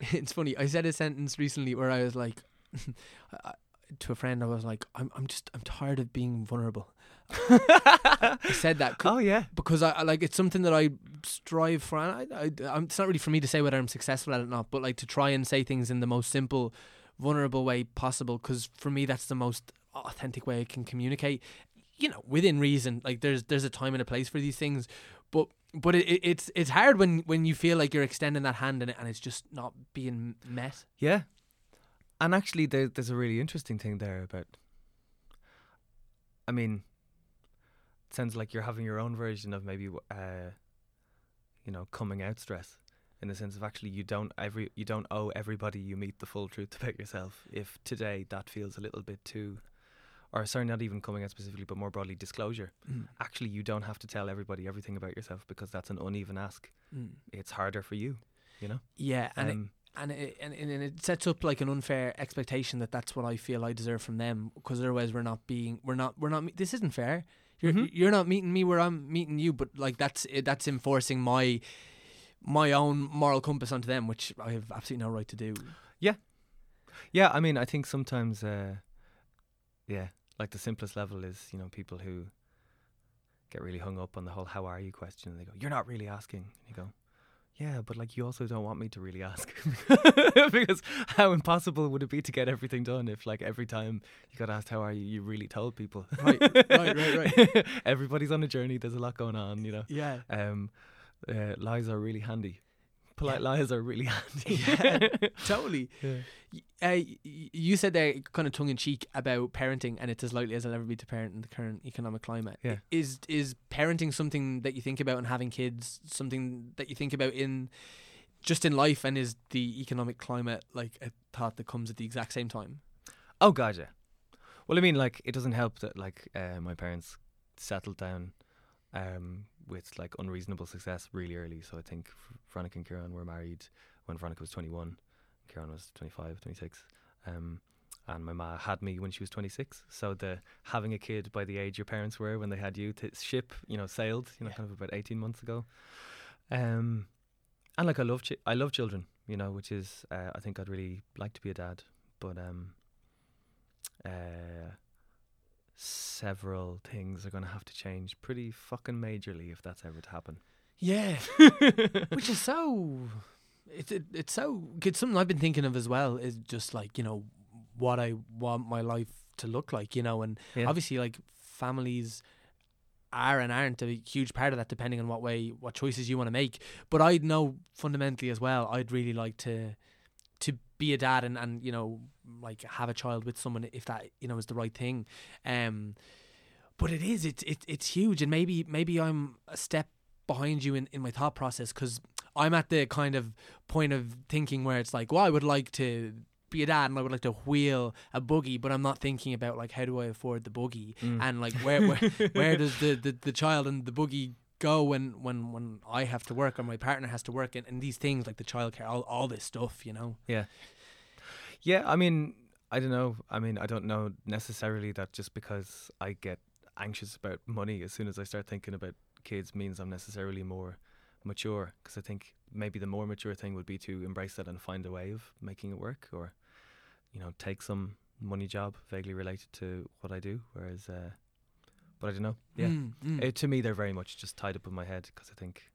It's funny. I said a sentence recently where I was like, <laughs> I- to a friend, I was like, I'm, I'm just, I'm tired of being vulnerable. I said that <laughs> oh yeah, because I, I like it's something that I strive for. And I, I, I'm, it's not really for me to say whether I'm successful at it or not, but like to try and say things in the most simple, vulnerable way possible. Because for me, that's the most authentic way I can communicate. You know, within reason. Like there's there's a time and a place for these things, but but it, it, it's it's hard when when you feel like you're extending that hand and, and it's just not being met. yeah. And actually, there, there's a really interesting thing there about. I mean, it sounds like you're having your own version of maybe, uh, you know, coming out stress, in the sense of actually you don't every you don't owe everybody you meet the full truth about yourself. If today that feels a little bit too, or sorry, not even coming out specifically, but more broadly disclosure. Actually, you don't have to tell everybody everything about yourself because that's an uneven ask. Mm. It's harder for you, you know. Yeah, and it, Um, and it, and, and it sets up like an unfair expectation that that's what I feel I deserve from them because otherwise we're not being we're not we're not this isn't fair. You're Mhm. you're not meeting me where I'm meeting you, but like that's that's enforcing my my own moral compass onto them, which I have absolutely no right to do. Yeah, yeah, I mean, I think sometimes, uh, yeah, like the simplest level is, you know, people who get really hung up on the whole "How are you?" question. And they go, "You're not really asking." And you go, "Yeah, but like you also don't want me to really ask <laughs> because how impossible would it be to get everything done if like every time you got asked how are you, you really told people." Right, right, right, right. <laughs> Everybody's on a journey. There's a lot going on, you know. Yeah. Um, uh, lies are really handy. Polite lies are really <laughs> handy. Yeah. Totally. <laughs> Yeah. Uh, you said there, kind of tongue in cheek, about parenting, and it's as likely as I'll ever be to parent in the current economic climate. Yeah. Is is parenting something that you think about, and having kids something that you think about in just in life, and is the economic climate like a thought that comes at the exact same time? Oh god, yeah. Well, I mean, like it doesn't help that like uh, my parents settled down um, with like unreasonable success really early. So I think Veronica and Kieran were married when Veronica was 21, Kieran was 25, 26. Um, and my ma had me when she was 26. So the having a kid by the age your parents were when they had you, the ship, you know, sailed, you know, Yeah. kind of about 18 months ago. Um, and like I love, chi- I love children, you know, which is uh, I think I'd really like to be a dad, but um, uh, several things are going to have to change pretty fucking majorly if that's ever to happen. Yeah, <laughs> which is so. It's it, it's so. It's something I've been thinking of as well. Is just like you know what I want my life to look like, you know, and Yeah. obviously like families are and aren't a huge part of that depending on what way what choices you want to make but i know fundamentally as well i'd really like to to be a dad and and you know like have a child with someone if that you know is the right thing. Um but it is it's it, it's huge. And maybe maybe i'm a step behind you in in my thought process because i'm at the kind of point of thinking where it's like well i would like to be a dad and I would like to wheel a buggy, but I'm not thinking about like how do I afford the buggy? Mm. and like where where, where does the, the, the child and the buggy go when, when, when I have to work or my partner has to work and, and these things like the childcare, all, all this stuff, you know. Yeah, Yeah, I mean, I don't know. I mean, I don't know necessarily that just because I get anxious about money as soon as I start thinking about kids means I'm necessarily more mature. Because I think maybe the more mature thing would be to embrace that and find a way of making it work, or you know, take some money job vaguely related to what I do. Whereas, uh, but I don't know. Yeah, Mm, mm. It, to me, they're very much just tied up in my head because I think.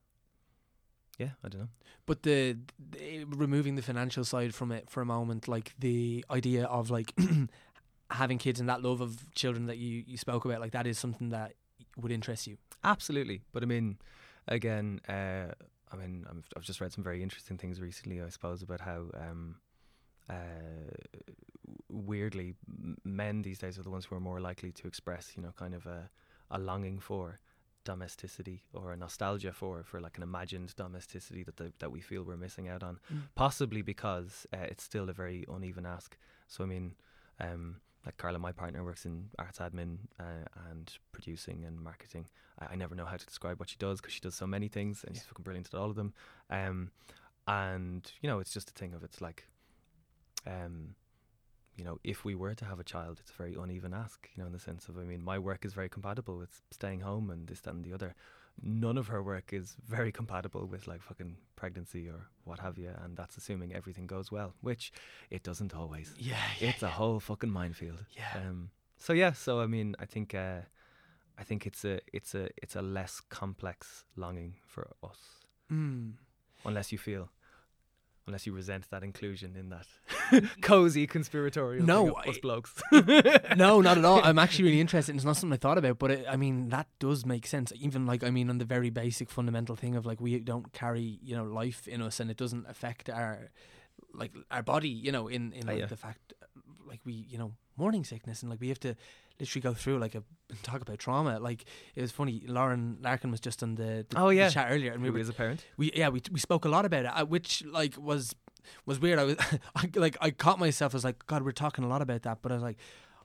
Yeah, I don't know. but the, the removing the financial side from it for a moment, like the idea of like <clears throat> having kids and that love of children that you, you spoke about, like that is something that would interest you. Absolutely, but I mean, again, uh, I mean, I've, I've just read some very interesting things recently. I suppose about how, um, uh, weirdly, men these days are the ones who are more likely to express, you know, kind of a, a longing for domesticity or a nostalgia for for like an imagined domesticity that the, that we feel we're missing out on. Possibly because uh, it's still a very uneven ask. So I mean, um, like Carla, my partner works in arts admin uh, and producing and marketing. I, I never know how to describe what she does because she does so many things and she's fucking brilliant at all of them. Um, and you know, it's just a thing of it's like, um, you know, if we were to have a child, it's a very uneven ask. You know, in the sense of, I mean, my work is very compatible with staying home and this, that, and the other. None of her work is very compatible with like fucking pregnancy or what have you, and that's assuming everything goes well, which it doesn't always. Yeah, yeah, It's a whole fucking minefield. yeah. Um, so yeah, so I mean, I think uh, I think it's a it's a it's a less complex longing for us, Mm. unless you feel, unless you resent that inclusion in that <laughs> cozy conspiratorial No, thing of us I- blokes. <laughs> no, not at all. <laughs> I'm actually really interested. It's not something I thought about, but it, I mean that does make sense. Even like I mean, on the very basic fundamental thing of like we don't carry you know life in us, and it doesn't affect our like our body. You know, in in Ah, like yeah. the fact like we you know morning sickness and like we have to literally go through like a talk about trauma. Like it was funny. Lauren Larkin was just on the, the Oh, the chat earlier, and we were is a parent? we yeah we we spoke a lot about it, uh, which like was was weird. I was <laughs> I, like I caught myself. I was like, God, we're talking a lot about that, but I was like,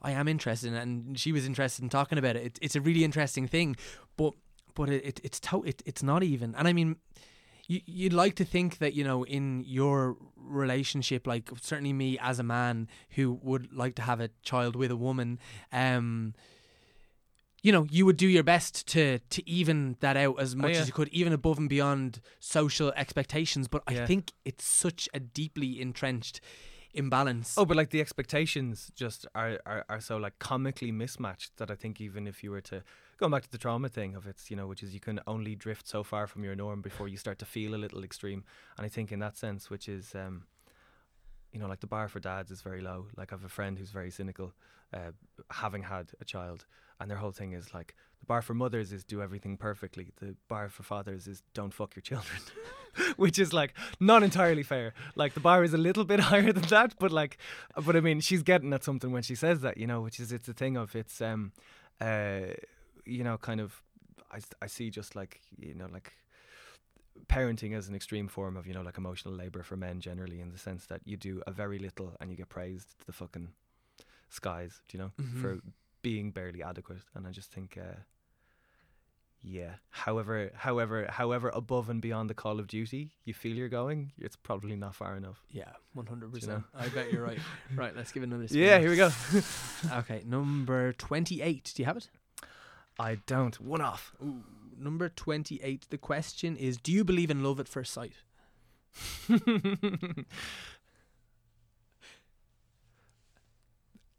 I am interested, in and she was interested in talking about it. it it's a really interesting thing, but but it, it it's to, it, it's not even. And I mean, you you'd like to think that you know in your relationship, like certainly me as a man who would like to have a child with a woman, um you know, you would do your best to to even that out as much yeah. as you could, even above and beyond social expectations. But I think it's such a deeply entrenched imbalance. Oh, but like the expectations just are, are, are so like comically mismatched that I think even if you were to going back to the trauma thing of it's you know which is you can only drift so far from your norm before you start to feel a little extreme, and I think in that sense, which is um, you know like the bar for dads is very low. Like I have a friend who's very cynical, uh, having had a child, and their whole thing is like the bar for mothers is do everything perfectly. The bar for fathers is don't fuck your children, <laughs> which is like not entirely fair. Like the bar is a little bit <laughs> higher than that, but like, but I mean, she's getting at something when she says that, you know, which is it's a thing of it's um, uh, you know, kind of, I, I see just like you know like parenting as an extreme form of you know like emotional labor for men generally in the sense that you do a very little and you get praised to the fucking skies, do you know, Mhm. for being barely adequate. And I just think, uh, yeah, however, however, however above and beyond the call of duty you feel you're going, it's probably not far enough. yeah, one hundred percent. I bet you're right. right, let's give it another. <laughs> Spin. Yeah, here we go. <laughs> Okay, number twenty-eight. Do you have it? I don't. One off. Ooh, number twenty-eight. The question is: Do you believe in love at first sight? <laughs>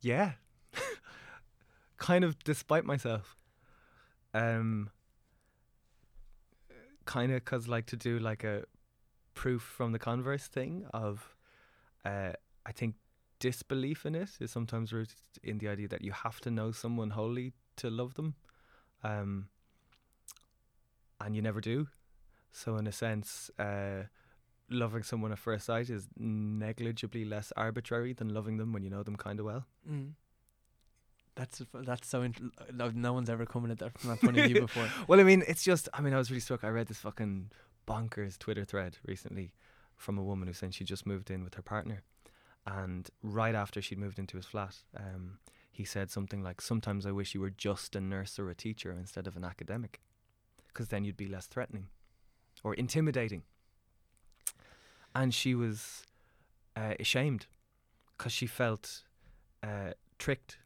yeah. <laughs> kind of despite myself. Um kind of cuz like to do like a proof from the converse thing of uh I think disbelief in it is sometimes rooted in the idea that you have to know someone wholly to love them, um, and you never do. So in a sense, uh, loving someone at first sight is negligibly less arbitrary than loving them when you know them kind of well. Mm. That's that's so. Int- no, no one's ever coming at that from that point of view <laughs> before. well, I mean, it's just. I mean, I was really struck. I read this fucking bonkers Twitter thread recently from a woman who said she just moved in with her partner, and right after she'd moved into his flat, um, he said something like, "Sometimes I wish you were just a nurse or a teacher instead of an academic, because then you'd be less threatening, or intimidating." And she was uh, ashamed because she felt uh, tricked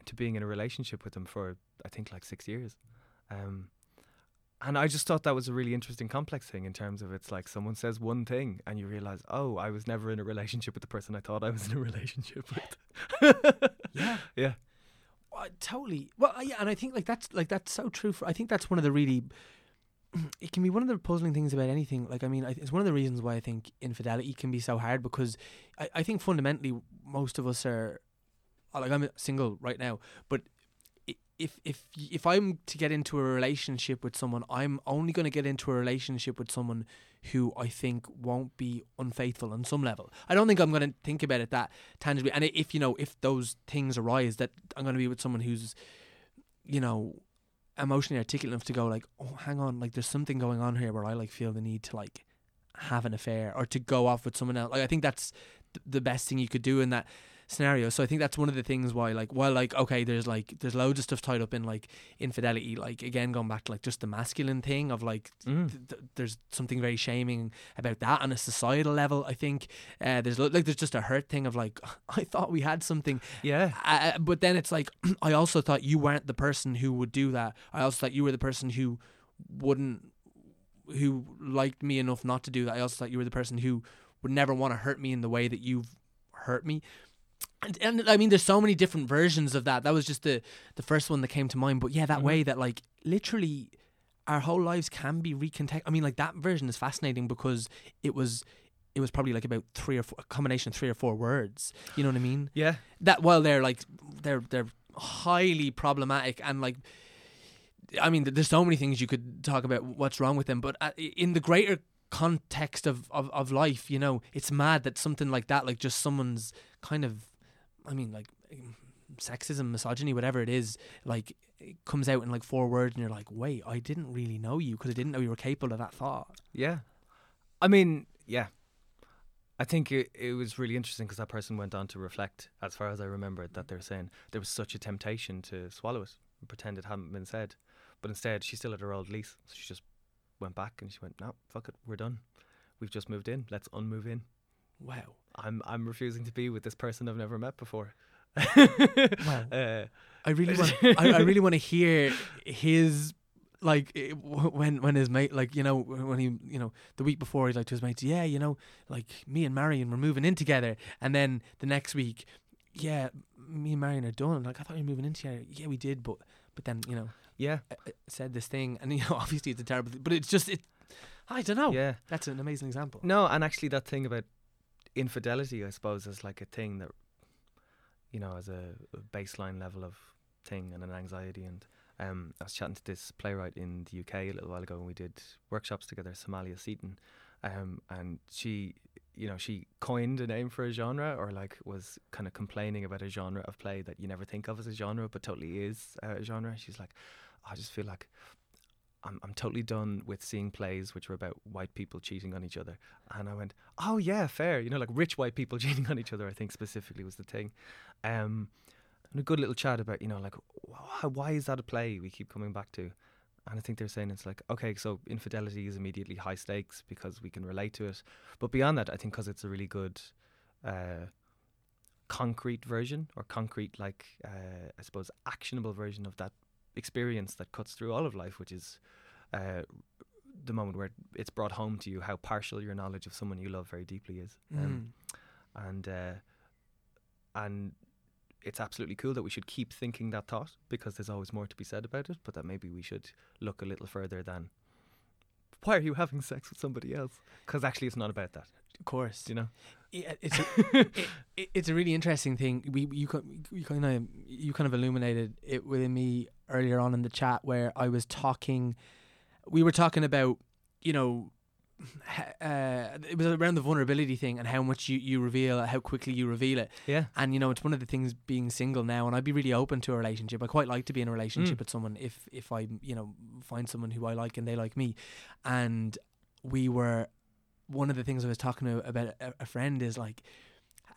into being in a relationship with him for I think like six years. Um, and I just thought that was a really interesting complex thing in terms of it's like someone says one thing and you realize, oh, I was never in a relationship with the person I thought I was in a relationship with. <laughs> yeah, yeah, uh, totally. Well, uh, yeah, and I think like that's like that's so true. For I think that's one of the really. <clears throat> It can be one of the puzzling things about anything. Like, I mean, it's one of the reasons why I think infidelity can be so hard because I, I think fundamentally most of us are like I'm single right now, but if if if I'm to get into a relationship with someone, I'm only going to get into a relationship with someone who I think won't be unfaithful on some level. I don't think I'm going to think about it that tangibly. And if you know, if those things arise, that I'm going to be with someone who's, you know, emotionally articulate enough to go like, oh, hang on, like there's something going on here where I like feel the need to like have an affair or to go off with someone else. Like I think that's th- the best thing you could do in that scenario. So I think that's one of the things why like while like okay there's like there's loads of stuff tied up in like infidelity like again going back to like just the masculine thing of like mm. th- th- there's something very shaming about that on a societal level. I think uh, there's like there's just a hurt thing of like <laughs> I thought we had something. Yeah. Uh, but then it's like <clears throat> I also thought you weren't the person who would do that. I also thought you were the person who wouldn't who liked me enough not to do that. I also thought you were the person who would never want to hurt me in the way that you've hurt me. And, and I mean, there's so many different versions of that. That was just the the first one that came to mind. But yeah, that mm-hmm. way that like literally our whole lives can be recontext. I mean, like that version is fascinating because it was it was probably like about three or four, a combination of three or four words. You know what I mean? Yeah. That while they're like they're they're highly problematic and like. I mean, there's so many things you could talk about what's wrong with them, but uh, in the greater context of, of, of life, you know, it's mad that something like that, like just someone's kind of I mean, like sexism, misogyny, whatever it is, like it comes out in like four words, and you're like, wait, I didn't really know you because I didn't know you were capable of that thought. Yeah, I mean, yeah. I think it, it was really interesting because that person went on to reflect, as far as I remember, that they're saying there was such a temptation to swallow it and pretend it hadn't been said. But instead, she still had her old lease. So she just went back and she went, no, fuck it, we're done. We've just moved in. Let's unmove in. Wow. I'm I'm refusing to be with this person I've never met before. wow. <laughs> Uh, I really want I, I really want to hear his like when when his mate like you know when he you know the week before he's like to his mates yeah you know like me and Marion we're moving in together. And then the next week yeah me and Marion are done. Like I thought you were moving in together. Yeah we did but but then you know yeah. I, I said this thing and <laughs> you know obviously it's a terrible thing but it's just it I don't know. Yeah. That's an amazing example. No and actually that thing about infidelity, I suppose, is like a thing that, you know, as a, baseline level of thing and an anxiety. And um, I was chatting to this playwright in the UK a little while ago, and we did workshops together, Somalia Seaton, um, and she, you know, she coined a name for a genre, or like was kind of complaining about a genre of play that you never think of as a genre, but totally is a genre. She's like, I just feel like I'm I'm totally done with seeing plays which were about white people cheating on each other. And I went, oh yeah, fair. You know, like rich white people <laughs> cheating on each other. I think specifically was the thing. Um, and a good little chat about you know like why, why is that a play we keep coming back to. And I think they're saying it's like, okay, so infidelity is immediately high stakes because we can relate to it. But beyond that, I think because it's a really good uh, concrete version or concrete, like, uh, I suppose, actionable version of that experience that cuts through all of life, which is uh, the moment where it's brought home to you how partial your knowledge of someone you love very deeply is. Um, mm. and uh, and it's absolutely cool that we should keep thinking that thought because there's always more to be said about it, but that maybe we should look a little further than why are you having sex with somebody else? Because actually, it's not about that. Of course, you know. It's a, <laughs> it, it's a really interesting thing. We you you kind of you kind of illuminated it within me earlier on in the chat where I was talking. We were talking about you know uh, it was around the vulnerability thing and how much you, you reveal, how quickly you reveal it. Yeah. And you know, it's one of the things being single now, and I'd be really open to a relationship. I quite like to be in a relationship Mm. with someone if if I you know find someone who I like and they like me. And we were one of the things I was talking to about a, a friend is like.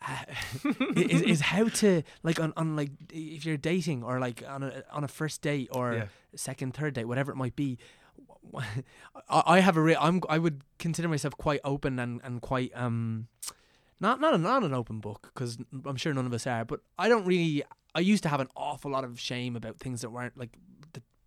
<laughs> is, is how to like on, on like if you're dating or like on a on a first date or Yeah. second third date whatever it might be <laughs> I I have a real I'm I would consider myself quite open and, and quite um not not a, not an open book because I'm sure none of us are but I don't really I used to have an awful lot of shame about things that weren't like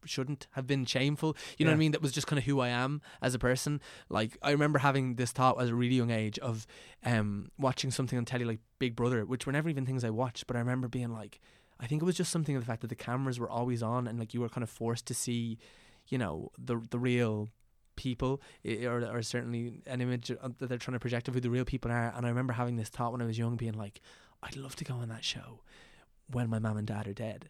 shouldn't have been shameful. You know what I mean? That was just kind of who I am as a person. Like I remember having this thought at a really young age of um watching something on telly like Big Brother which were never even things I watched but I remember being like I think it was just something of the fact that the cameras were always on and like you were kind of forced to see you know the the real people or, or certainly an image that they're trying to project of who the real people are. And I remember having this thought when I was young being like I'd love to go on that show when my mum and dad are dead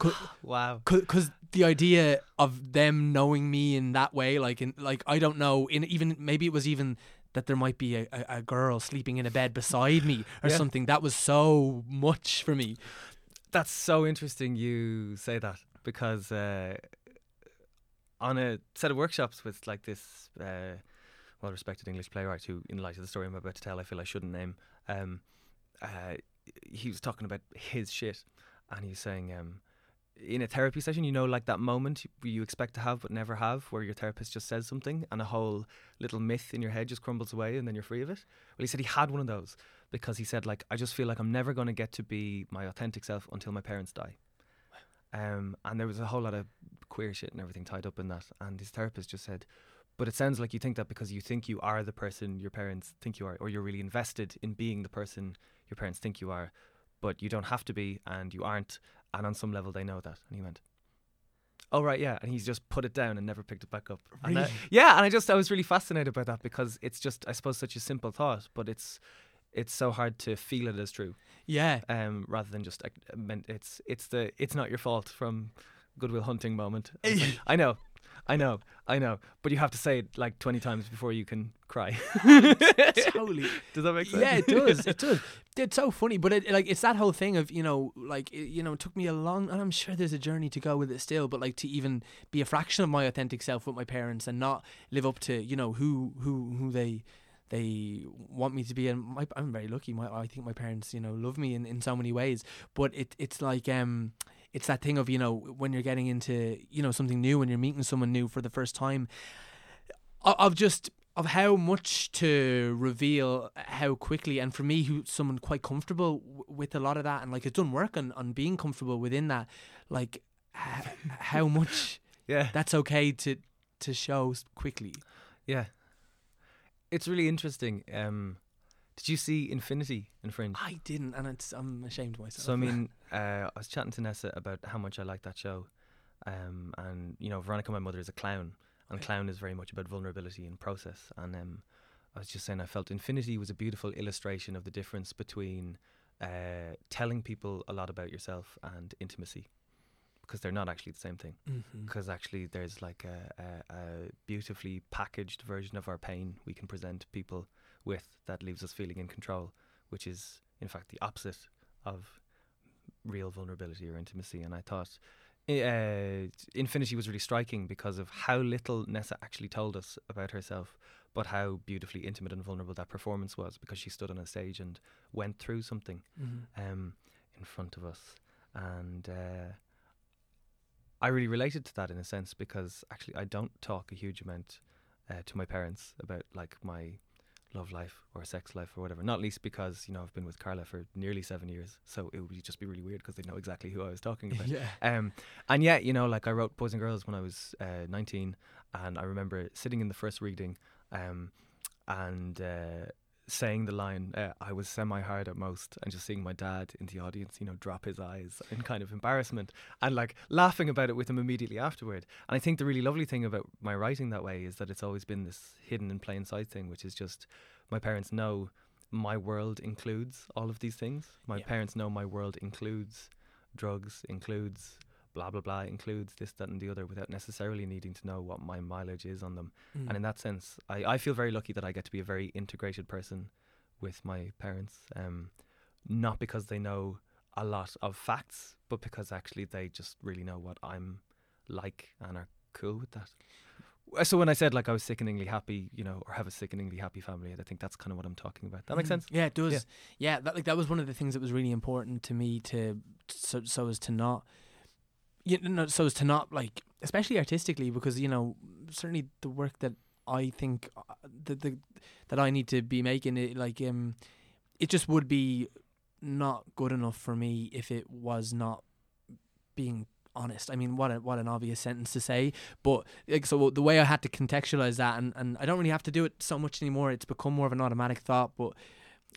<gasps> Wow. because the idea of them knowing me in that way like in like I don't know in even maybe it was even that there might be a, a, a girl sleeping in a bed beside me or Yeah. something that was so much for me That's so interesting you say that because uh, on a set of workshops with like this uh, well respected English playwright who, in light of the story I'm about to tell, I feel I shouldn't name, um, uh, he was talking about his shit and he was saying, um, in a therapy session, you know, like that moment you- expect to have but never have, where your therapist just says something and a whole little myth in your head just crumbles away and then you're free of it. Well, he said he had one of those because he said, like, I just feel like I'm never going to get to be my authentic self until my parents die. Um, and there was a whole lot of queer shit and everything tied up in that. And his therapist just said, but it sounds like you think that because you think you are the person your parents think you are, or you're really invested in being the person your parents think you are, but you don't have to be, and you aren't. And on some level, they know that. And he went, "Oh right, yeah." And he's just put it down and never picked it back up. And I- Really? yeah, and I just I was really fascinated by that because it's just I suppose such a simple thought, but it's it's so hard to feel it as true, yeah um, rather than just like, meant it's it's the it's not your fault from Good Will Hunting moment. <laughs> It's like, I know, I know, I know, but you have to say it like twenty times before you can cry. <laughs> <laughs> totally Does that make sense? Yeah, it does. It does. <laughs> It's so funny, but it like it's that whole thing of you know, like it, you know, it took me a long, and I'm sure there's a journey to go with it still. But like to even be a fraction of my authentic self with my parents and not live up to you know who who who they they want me to be, and my, I'm very lucky. My I think my parents you know love me in, in so many ways. But it it's like um. It's that thing of you know when you're getting into you know something new and you're meeting someone new for the first time, of just of how much to reveal how quickly and for me who's someone quite comfortable w- with a lot of that and like it's done work on, on being comfortable within that like h- how much <laughs> yeah, that's okay to to show quickly yeah. It's really interesting. Um, did you see Infinity in Fringe? I didn't and it's I'm ashamed of myself So I mean, <laughs> uh, I was chatting to Nessa about how much I like that show, um, and you know, Veronica, my mother, is a clown, and Okay. clown is very much about vulnerability and process. And um, I was just saying, I felt Infinity was a beautiful illustration of the difference between uh, telling people a lot about yourself and intimacy, because they're not actually the same thing. Because actually, there's like a, a, a beautifully packaged version of our pain we can present people with that leaves us feeling in control, which is in fact the opposite of real vulnerability or intimacy. And I thought uh, Infinity was really striking because of how little Nessa actually told us about herself, but how beautifully intimate and vulnerable that performance was because she stood on a stage and went through something Mhm. um, in front of us. And uh, I really related to that in a sense because actually I don't talk a huge amount uh, to my parents about like my love life or sex life or whatever. Not least because you know I've been with Carla for nearly seven years, so it would just be really weird because they know exactly who I was talking about. <laughs> yeah Um, and yet, you know, like I wrote Boys and Girls when I was uh, 19, and I remember sitting in the first reading um, and uh, saying the line, uh, I was semi hard at most, and just seeing my dad in the audience, you know, drop his eyes in kind of embarrassment and like laughing about it with him immediately afterward. And I think the really lovely thing about my writing that way is that it's always been this hidden in plain sight thing, which is just my parents know my world includes all of these things. My Yeah. parents know my world includes drugs, includes blah blah blah, includes this, that, and the other, without necessarily needing to know what my mileage is on them. Mm. And in that sense, I, I feel very lucky that I get to be a very integrated person with my parents. Um, not because they know a lot of facts, but because actually they just really know what I'm like and are cool with that. Uh, So when I said like I was sickeningly happy, you know, or have a sickeningly happy family, I think that's kind of what I'm talking about. That makes Mm. sense. Yeah, it does. Yeah. Yeah, that like that was one of the things that was really important to me to so so as to not you know so as to not like especially artistically because you know certainly the work that I think uh, that the that I need to be making it like um it just would be not good enough for me if it was not being honest. I mean, what a, what an obvious sentence to say, but like so the way I had to contextualize that, and, and I don't really have to do it so much anymore. It's become more of an automatic thought, but.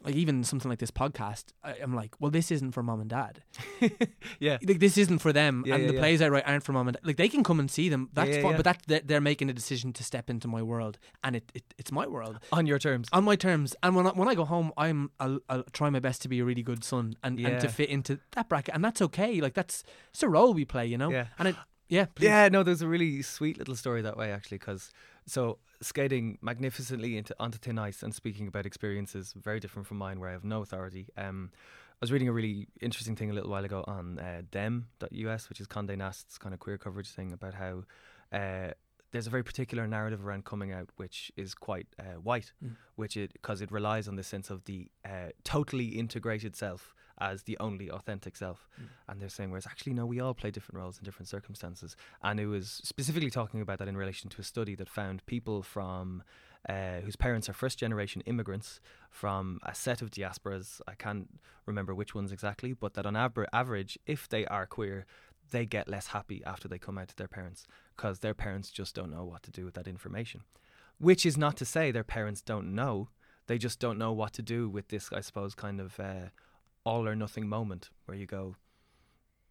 Like even something like this podcast, I, I'm like, well, this isn't for mom and dad. <laughs> yeah. Like this isn't for them, Yeah, and yeah, the yeah. plays I write aren't for mom and dad. Like they can come and see them. That's yeah. but that they're, they're making a decision to step into my world, and it, it it's my world On your terms. on my terms. And when I, when I go home, I'm I'll, I'll try my best to be a really good son and, and to fit into that bracket, and that's okay. Like that's it's a role we play, you know. Yeah. And it yeah please. Yeah, no, there's a really sweet little story that way actually, because so skating magnificently into onto thin ice and speaking about experiences very different from mine, where I have no authority. Um, I was reading a really interesting thing a little while ago on uh, them.us, which is Condé Nast's kind of queer coverage thing about how uh, there's a very particular narrative around coming out, which is quite uh, white, Mm. which it because it relies on the sense of the uh, totally integrated self as the only authentic self. Mm. And they're saying, whereas actually, no, we all play different roles in different circumstances. And it was specifically talking about that in relation to a study that found people from uh, whose parents are first generation immigrants from a set of diasporas. I can't remember which ones exactly, but that on average, if they are queer, they get less happy after they come out to their parents because their parents just don't know what to do with that information. Which is not to say their parents don't know, they just don't know what to do with this, I suppose, kind of uh, all or nothing moment where you go,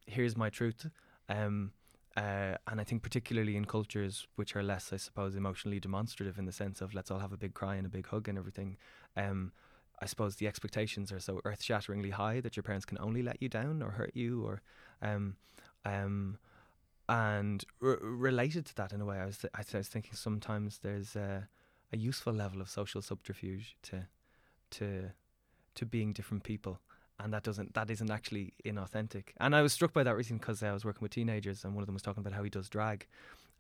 here's my truth. Um, uh, and I think particularly in cultures which are less, I suppose, emotionally demonstrative in the sense of let's all have a big cry and a big hug and everything. Um, I suppose the expectations are so earth-shatteringly high that your parents can only let you down or hurt you, or um, um, and r- related to that in a way, I was th- I was thinking sometimes there's a, a useful level of social subterfuge to to to being different people and that doesn't that isn't actually inauthentic. And I was struck by that recently because I was working with teenagers, and one of them was talking about how he does drag,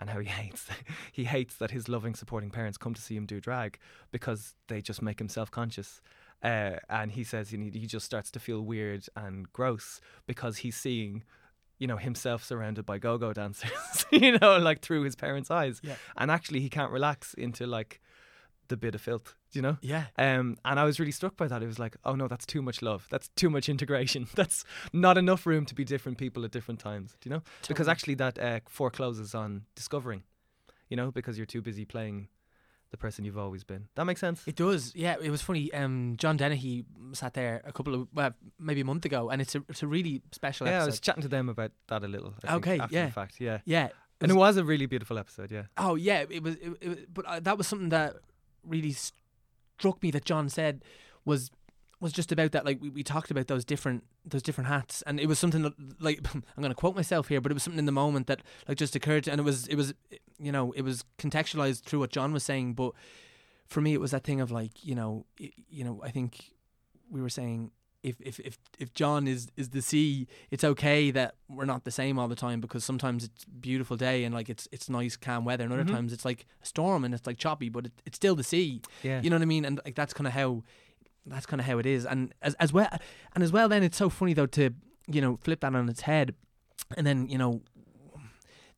and how he <laughs> hates he hates that his loving, supporting parents come to see him do drag because they just make him self conscious. Uh, and he says you know, he just starts to feel weird and gross because he's seeing, you know, himself surrounded by go-go dancers, <laughs> you know, like through his parents' eyes, Yeah. and actually he can't relax into like the bit of filth, you know. Yeah. Um, and I was really struck by that. It was like, oh no, that's too much love. That's too much integration. <laughs> That's not enough room to be different people at different times. Do you know? Because actually, that uh, forecloses on discovering. You know, because you're too busy playing the person you've always been. That makes sense. It does, yeah. It was funny. Um, John Dennehy sat there a couple of well, maybe a month ago, and it's a it's a really special yeah, I was chatting to them about that a little. I think, Okay, after yeah. The fact, yeah. yeah, And it was a really beautiful episode. Yeah. Oh yeah, it was. It, it, was- but uh, that was something that really struck me that John said was was just about that. Like we, we talked about those different those different hats, and it was something that like <laughs> I'm going to quote myself here, but it was something in the moment that like just occurred, to, and it was it was you know it was contextualized through what John was saying, but for me it was that thing of like you know i you know I think we were saying. If, if, if, if John is, is the sea, it's okay that we're not the same all the time because sometimes it's beautiful day and like it's it's nice calm weather and other Mhm. times it's like a storm and it's like choppy but it, it's still the sea Yeah. you know what I mean and like that's kind of how that's kind of how it is and as as well and as well then it's so funny though to you know flip that on its head and then you know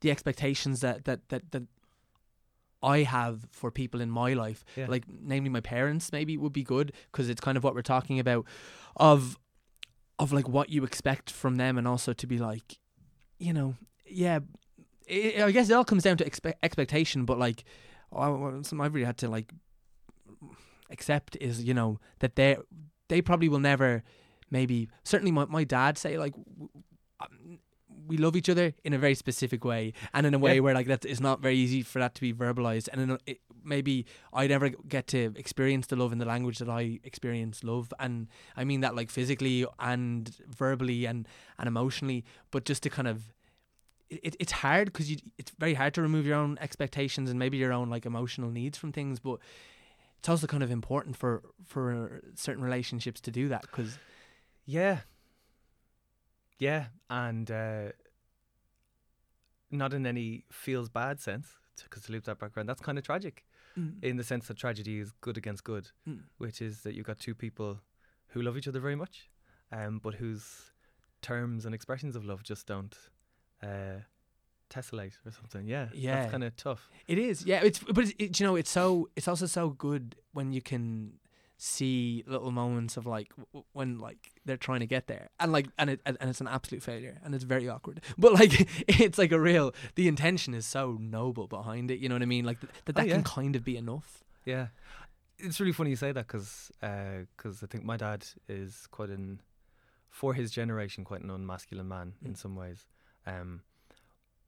the expectations that that that, that I have for people in my life Yeah. like namely my parents maybe would be good because it's kind of what we're talking about of of like what you expect from them and also to be like you know yeah i I guess it all comes down to expe- expectation but like something I've really had to like accept is you know that they they probably will never maybe certainly my, my dad say like we love each other in a very specific way and in a way Yeah. where like that is not very easy for that to be verbalized and in a, it, maybe I never get to experience the love in the language that I experience love, and I mean that like physically and verbally and and emotionally, but just to kind of. It, it's hard because you it's very hard to remove your own expectations and maybe your own like emotional needs from things but it's also kind of important for for certain relationships to do that because Yeah. Yeah, and uh, not in any feels bad sense, because to leave that background, that's kind of tragic in the sense that tragedy is good against good, Mm. which is that you've got two people who love each other very much, um, but whose terms and expressions of love just don't uh, tessellate or something. Yeah, Yeah. that's kind of tough. It is, yeah. It's but it's, it, you know, it's so it's also so good when you can see little moments of like w- when like they're trying to get there and like and it and and it's an absolute failure and it's very awkward <laughs> but like <laughs> it's like a real the intention is so noble behind it you know what i mean like th- that Oh, that yeah. can kind of be enough Yeah, it's really funny you say that because because I think my dad is quite an for his generation quite an unmasculine man in Mm. some ways. Um,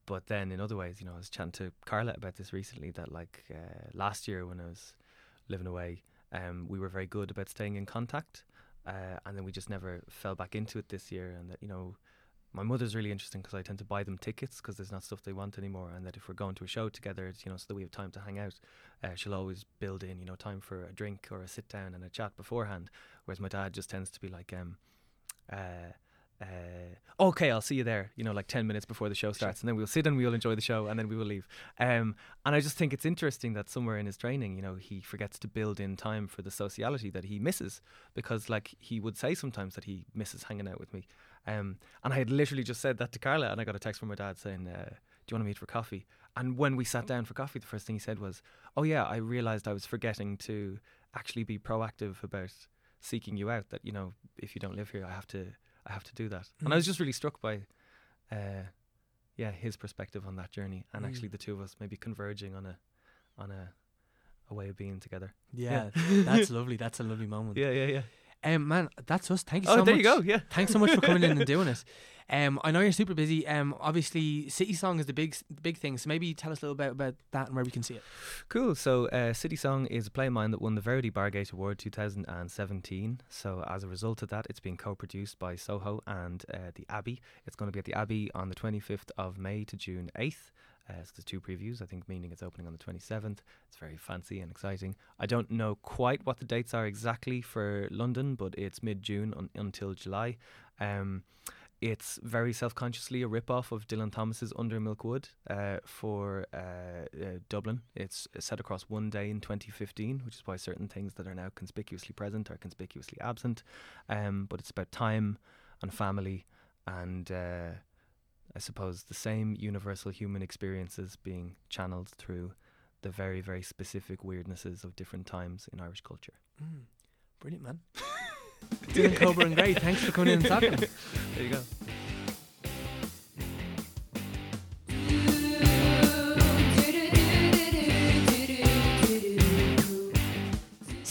but then in other ways, you know, I was chatting to Carla about this recently. That like uh, last year when I was living away, um, we were very good about staying in contact, uh, and then we just never fell back into it this year. And that you know. My mother's really interesting because I tend to buy them tickets because there's not stuff they want anymore, and that if we're going to a show together, it's, you know, so that we have time to hang out uh, she'll always build in, you know, time for a drink or a sit down and a chat beforehand. Whereas my dad just tends to be like, um, uh, uh, okay, I'll see you there, you know, like 10 minutes before the show starts. And then we'll sit and we'll enjoy the show and then we will leave. Um, and I just think it's interesting that somewhere in his training, you know, he forgets to build in time for the sociality that he misses because, like, he would say sometimes that he misses hanging out with me. Um, and I had literally just said that to Carla and I got a text from my dad saying, uh, do you want to meet for coffee? And when we sat down for coffee, the first thing he said was, "Oh yeah, I realized I was forgetting to actually be proactive about seeking you out. That you know, if you don't live here, I have to, I have to do that." And I was Mm. just really struck by, uh, yeah, his perspective on that journey, and Mm. actually the two of us maybe converging on a, on a, a way of being together. yeah, that's <laughs> lovely that's a lovely moment Yeah, yeah, yeah. Um man that's us thank you so Oh, there much you go. Yeah. Thanks so much for coming in and <laughs> doing it. Um, I know you're super busy. Um, obviously, Citysong is the big, the big thing. So maybe tell us a little bit about that and where we can see it. Cool. So, uh, Citysong is a play of mine that won the Verity Bargate Award 2017. So, as a result of that, it's being co-produced by Soho and uh, the Abbey. It's going to be at the Abbey on the 25th of May to June 8th. Uh, so there's two previews, I think, meaning it's opening on the 27th. It's very fancy and exciting. I don't know quite what the dates are exactly for London, but it's mid-June un- until July. Um, it's very self-consciously a rip-off of Dylan Thomas's Under Milk Wood uh, for uh, uh, Dublin. It's set across one day in 2015, which is why certain things that are now conspicuously present are conspicuously absent. Um, but it's about time and family and uh, I suppose the same universal human experiences being channeled through the very, very specific weirdnesses of different times in Irish culture. Mm, brilliant, man. <laughs> Dylan Coburn Gray, thanks for coming in and talking. <laughs> There you go.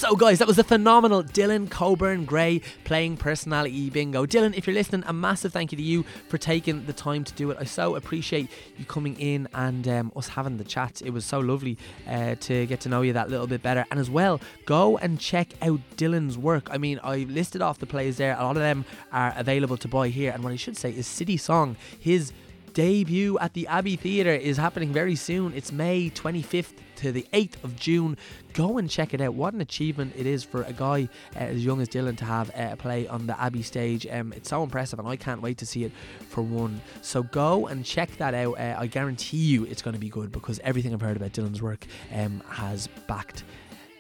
So, guys, that was the phenomenal Dylan Coburn Gray playing personality bingo. Dylan, if you're listening, a massive thank you to you for taking the time to do it. I so appreciate you coming in and um, us having the chat. It was so lovely uh, to get to know you that little bit better. And as well, go and check out Dylan's work. I mean, I listed off the plays there. A lot of them are available to buy here. And what I should say is Citysong, his debut at the Abbey Theatre is happening very soon. It's May 25th to the 8th of June. Go and check it out. What an achievement it is for a guy uh, as young as Dylan to have uh, a play on the Abbey stage. Um, it's so impressive, and I can't wait to see it for one. So go and check that out. Uh, I guarantee you it's going to be good because everything I've heard about Dylan's work um, has backed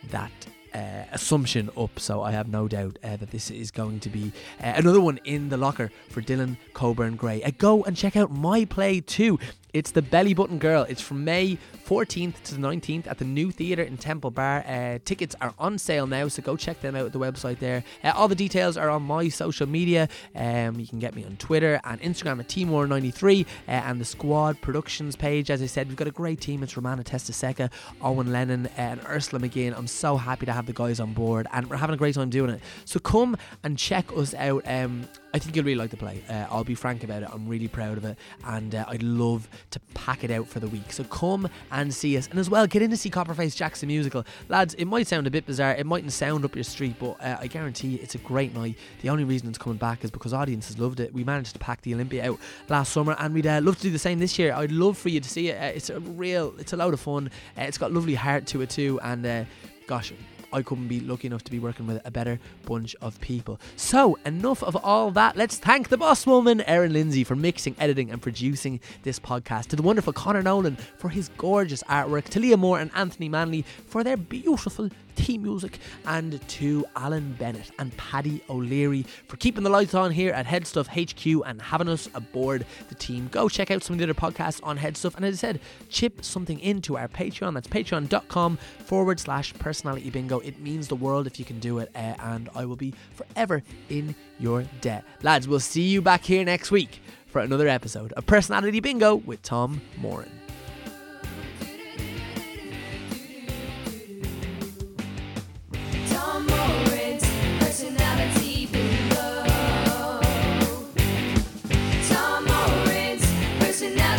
that uh, assumption up. So I have no doubt uh, that this is going to be uh, another one in the locker for Dylan Coburn Gray. Uh, go and check out my play too. It's the Belly Button Girl. It's from May 14th to the 19th at the New Theatre in Temple Bar. Uh, tickets are on sale now, so go check them out at the website there. Uh, all the details are on my social media. Um, you can get me on Twitter and Instagram at Timor93 uh, and the Squad Productions page. As I said, we've got a great team. It's Romana Testaseca, Owen Lennon, uh, and Ursula McGinn. I'm so happy to have the guys on board, and we're having a great time doing it. So come and check us out. Um, I think you'll really like the play. Uh, I'll be frank about it. I'm really proud of it, and uh, I'd love to pack it out for the week. So come and see us, and as well get in to see Copperface Jackson musical, lads. It might sound a bit bizarre, it mightn't sound up your street, but uh, I guarantee you it's a great night. The only reason it's coming back is because audiences loved it. We managed to pack the Olympia out last summer, and we'd uh, love to do the same this year. I'd love for you to see it. Uh, it's a real, it's a load of fun. Uh, it's got lovely heart to it too, and gosh, I couldn't be lucky enough to be working with a better bunch of people. So, enough of all that. Let's thank the boss woman, Erin Lindsay, for mixing, editing, and producing this podcast. To the wonderful Connor Nolan for his gorgeous artwork. To Leah Moore and Anthony Manley for their beautiful theme music. And to Alan Bennett and Paddy O'Leary for keeping the lights on here at Headstuff HQ and having us aboard the team. Go check out some of the other podcasts on Headstuff. And as I said, chip something into our Patreon. That's patreon.com forward slash personality bingo. It means the world if you can do it. Uh, and I will be forever in your debt. Lads, we'll see you back here next week for another episode of Personality Bingo with Tom Moran. listen now.